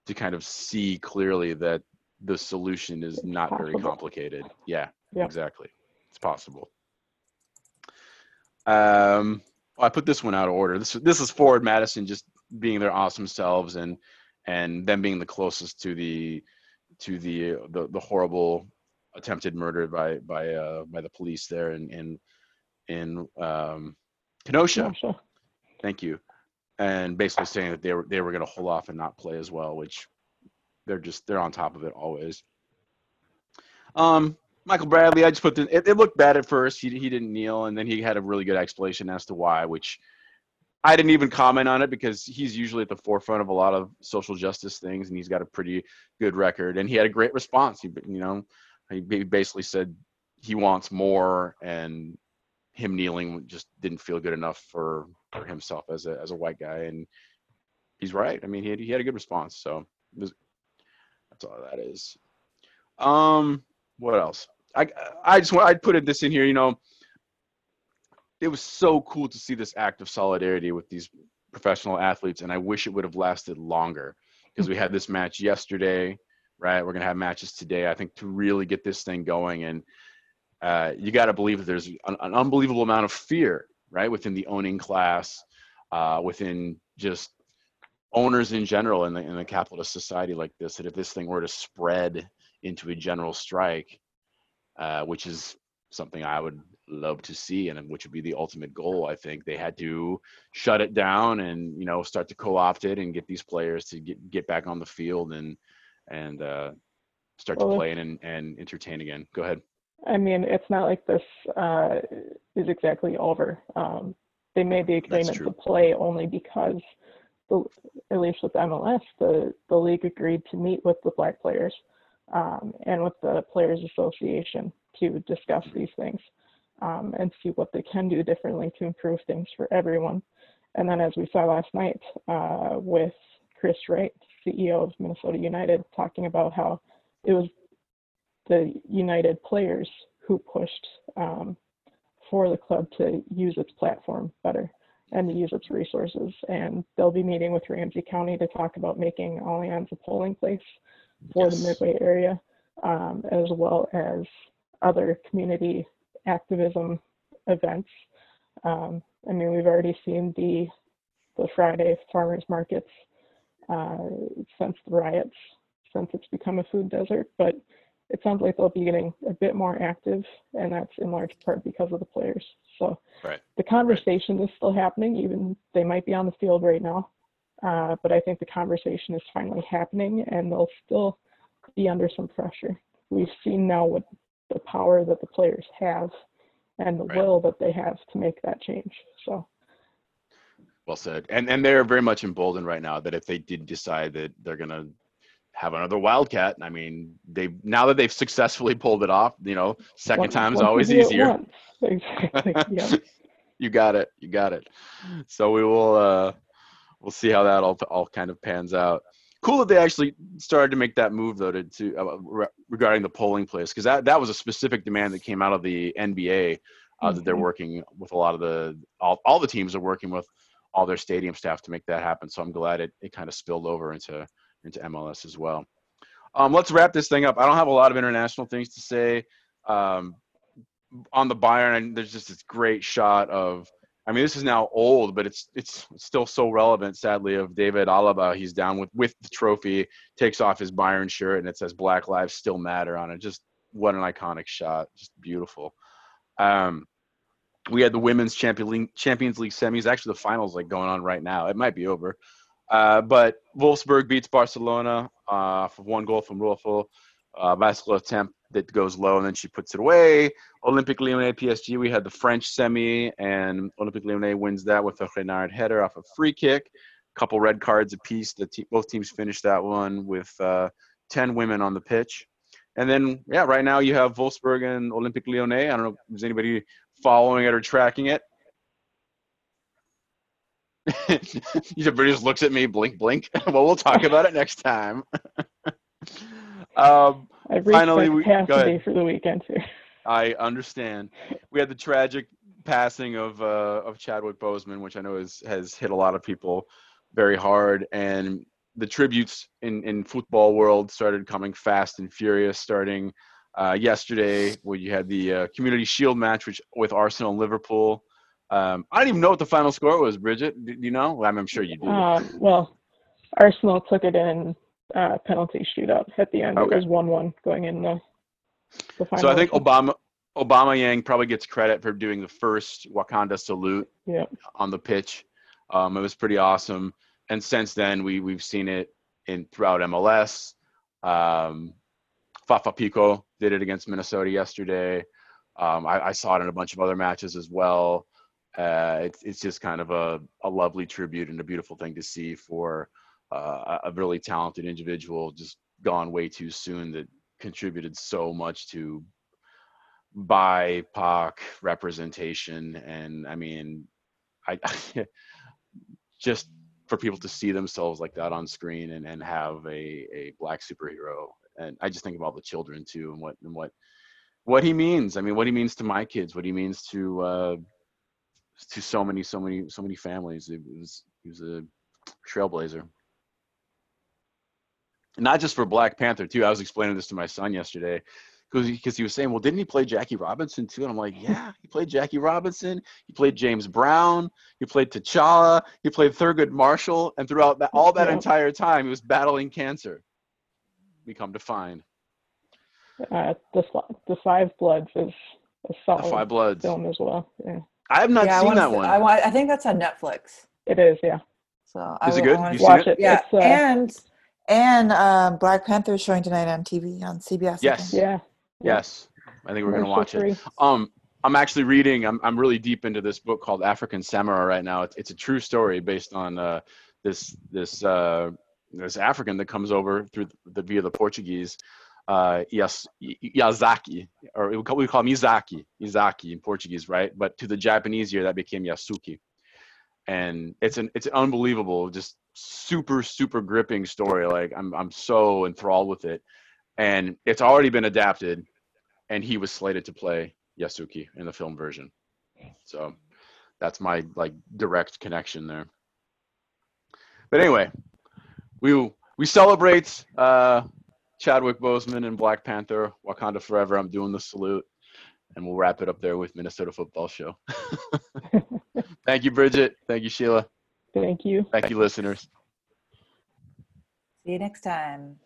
to kind of see clearly that the solution is not very complicated. Yeah, Yeah. exactly. It's possible. Um, I put this one out of order. This this is Forward Madison just being their awesome selves and and them being the closest to the to the the, the horrible attempted murder by by uh, by the police there and in in um, Kenosha. Russia. Thank you. And basically saying that they were they were going to hold off and not play as well, which they're just they're on top of it always. Um, Michael Bradley, I just put the, it, it looked bad at first. He he didn't kneel, and then he had a really good explanation as to why, which I didn't even comment on it because he's usually at the forefront of a lot of social justice things, and he's got a pretty good record. And he had a great response. He you know he basically said he wants more, and him kneeling just didn't feel good enough for, for himself as a as a white guy, and he's right. I mean, he had, he had a good response, so was, that's all that is. Um, what else? I I just want I'd put this in here. You know, it was so cool to see this act of solidarity with these professional athletes, and I wish it would have lasted longer. because we had this match yesterday, right? We're gonna have matches today. I think to really get this thing going, and uh, you got to believe that there's an, an, unbelievable amount of fear, right, within the owning class, uh, within just owners in general in the in a capitalist society like this. That if this thing were to spread into a general strike, uh, which is something I would love to see and which would be the ultimate goal i think they had to shut it down and you know start to co-opt it and get these players to get, get back on the field and and uh, start well, to play and, and entertain again go ahead i mean it's not like this uh, is exactly over um, they made the agreement to play only because the, at least with mls the, the league agreed to meet with the black players um, and with the players association to discuss these things um, and see what they can do differently to improve things for everyone. And then, as we saw last night uh, with Chris Wright, CEO of Minnesota United, talking about how it was the United players who pushed um, for the club to use its platform better and to use its resources. And they'll be meeting with Ramsey County to talk about making Allianz a polling place for yes. the Midway area, um, as well as other community activism events. Um, I mean, we've already seen the the Friday farmers markets uh, since the riots, since it's become a food desert. But it sounds like they'll be getting a bit more active, and that's in large part because of the players. So right. the conversation right. is still happening, even they might be on the field right now. Uh, but I think the conversation is finally happening, and they'll still be under some pressure. We've seen now what the power that the players have and the right. will that they have to make that change. So well said. And and they're very much emboldened right now that if they did decide that they're gonna have another wildcat, I mean, they now that they've successfully pulled it off, you know, second once, time is always easier. Exactly. Yeah. *laughs* you got it. You got it. So we will uh we'll see how that all all kind of pans out cool that they actually started to make that move though to, to uh, re- regarding the polling place because that that was a specific demand that came out of the NBA uh, mm-hmm. that they're mm-hmm. working with a lot of the all, all the teams are working with all their stadium staff to make that happen. So I'm glad it, it kind of spilled over into into MLS as well. Um, let's wrap this thing up. I don't have a lot of international things to say. Um, on the Bayern, there's just this great shot of I mean, this is now old, but it's it's still so relevant. Sadly, of David Alaba, he's down with with the trophy, takes off his Bayern shirt, and it says "Black Lives Still Matter" on it. Just what an iconic shot, just beautiful. Um, we had the women's Champions League, Champions League semis. Actually, the finals like going on right now. It might be over, uh, but Wolfsburg beats Barcelona uh, for one goal from Rolfö. Uh, bicycle attempt that goes low and then she puts it away. Olympic Lyonnais PSG, we had the French semi, and Olympic Lyonnais wins that with a Renard header off a free kick. A couple red cards apiece. The te- both teams finished that one with uh, 10 women on the pitch. And then, yeah, right now you have Wolfsburg and Olympic Lyonnais. I don't know if there's anybody following it or tracking it. *laughs* Everybody just looks at me, blink, blink. *laughs* well, we'll talk about it next time. *laughs* um, I've reached Finally, my capacity for the weekend too. I understand. We had the tragic passing of uh, of Chadwick Boseman, which I know is, has hit a lot of people very hard, and the tributes in in football world started coming fast and furious. Starting uh, yesterday, where you had the uh, Community Shield match, which with Arsenal and Liverpool. Um, I don't even know what the final score was, Bridget. Do you know? Well, I'm sure you do. Uh, well, Arsenal took it in uh, penalty shootout at the end. Okay. It was one-one going in the, the final. So I think Obama Aubameyang probably gets credit for doing the first Wakanda salute yep. on the pitch. Um, it was pretty awesome. And since then, we we've seen it in throughout MLS. Um, Fafa Picault did it against Minnesota yesterday. Um, I, I, saw it in a bunch of other matches as well. Uh, it's it's just kind of a, a lovely tribute and a beautiful thing to see for uh, a really talented individual just gone way too soon that contributed so much to BIPOC representation. And I mean, I *laughs* just for people to see themselves like that on screen and, and have a, a black superhero. And I just think of all the children too and what and what what he means. I mean, what he means to my kids, what he means to uh, to so many, so many, so many families. It was he was a trailblazer. not just for Black Panther too. I was explaining this to my son yesterday because because he was saying, well, didn't he play Jackie Robinson too? And I'm like, yeah, he played Jackie Robinson. He played James Brown. He played T'Challa. He played Thurgood Marshall. And throughout that, all that Yeah. entire time, he was battling cancer. We come to find Uh, the the Five Bloods is a the Five Bloods. film as well. Yeah, I have not yeah, seen wanna that see- one. I, want, I think that's on Netflix. it is. Yeah, So I Is it will- I good? wanna You watch it? it. Yeah, uh, and and um, Black Panther is showing tonight on TV on CBS. Yes. yeah. yes, I think we're gonna watch it. Um, I'm actually reading. I'm I'm really deep into this book called African Samurai right now. It's it's a true story based on uh, this this uh, this African that comes over through the via the Portuguese, uh, Yas, Yazaki, or we call, we call him Izaki, Izaki in Portuguese, right? But to the Japanese ear, that became Yasuke, and it's an it's an unbelievable, just super super gripping story. Like I'm I'm so enthralled with it, and it's already been adapted and he was slated to play Yasuke in the film version. So that's my like direct connection there. But anyway, we we celebrate uh, Chadwick Boseman and Black Panther, Wakanda Forever. I'm doing the salute, and we'll wrap it up there with Minnesota Football Show. *laughs* Thank you, Bridget. Thank you, Sheila. Thank you. Thank you, listeners. See you next time.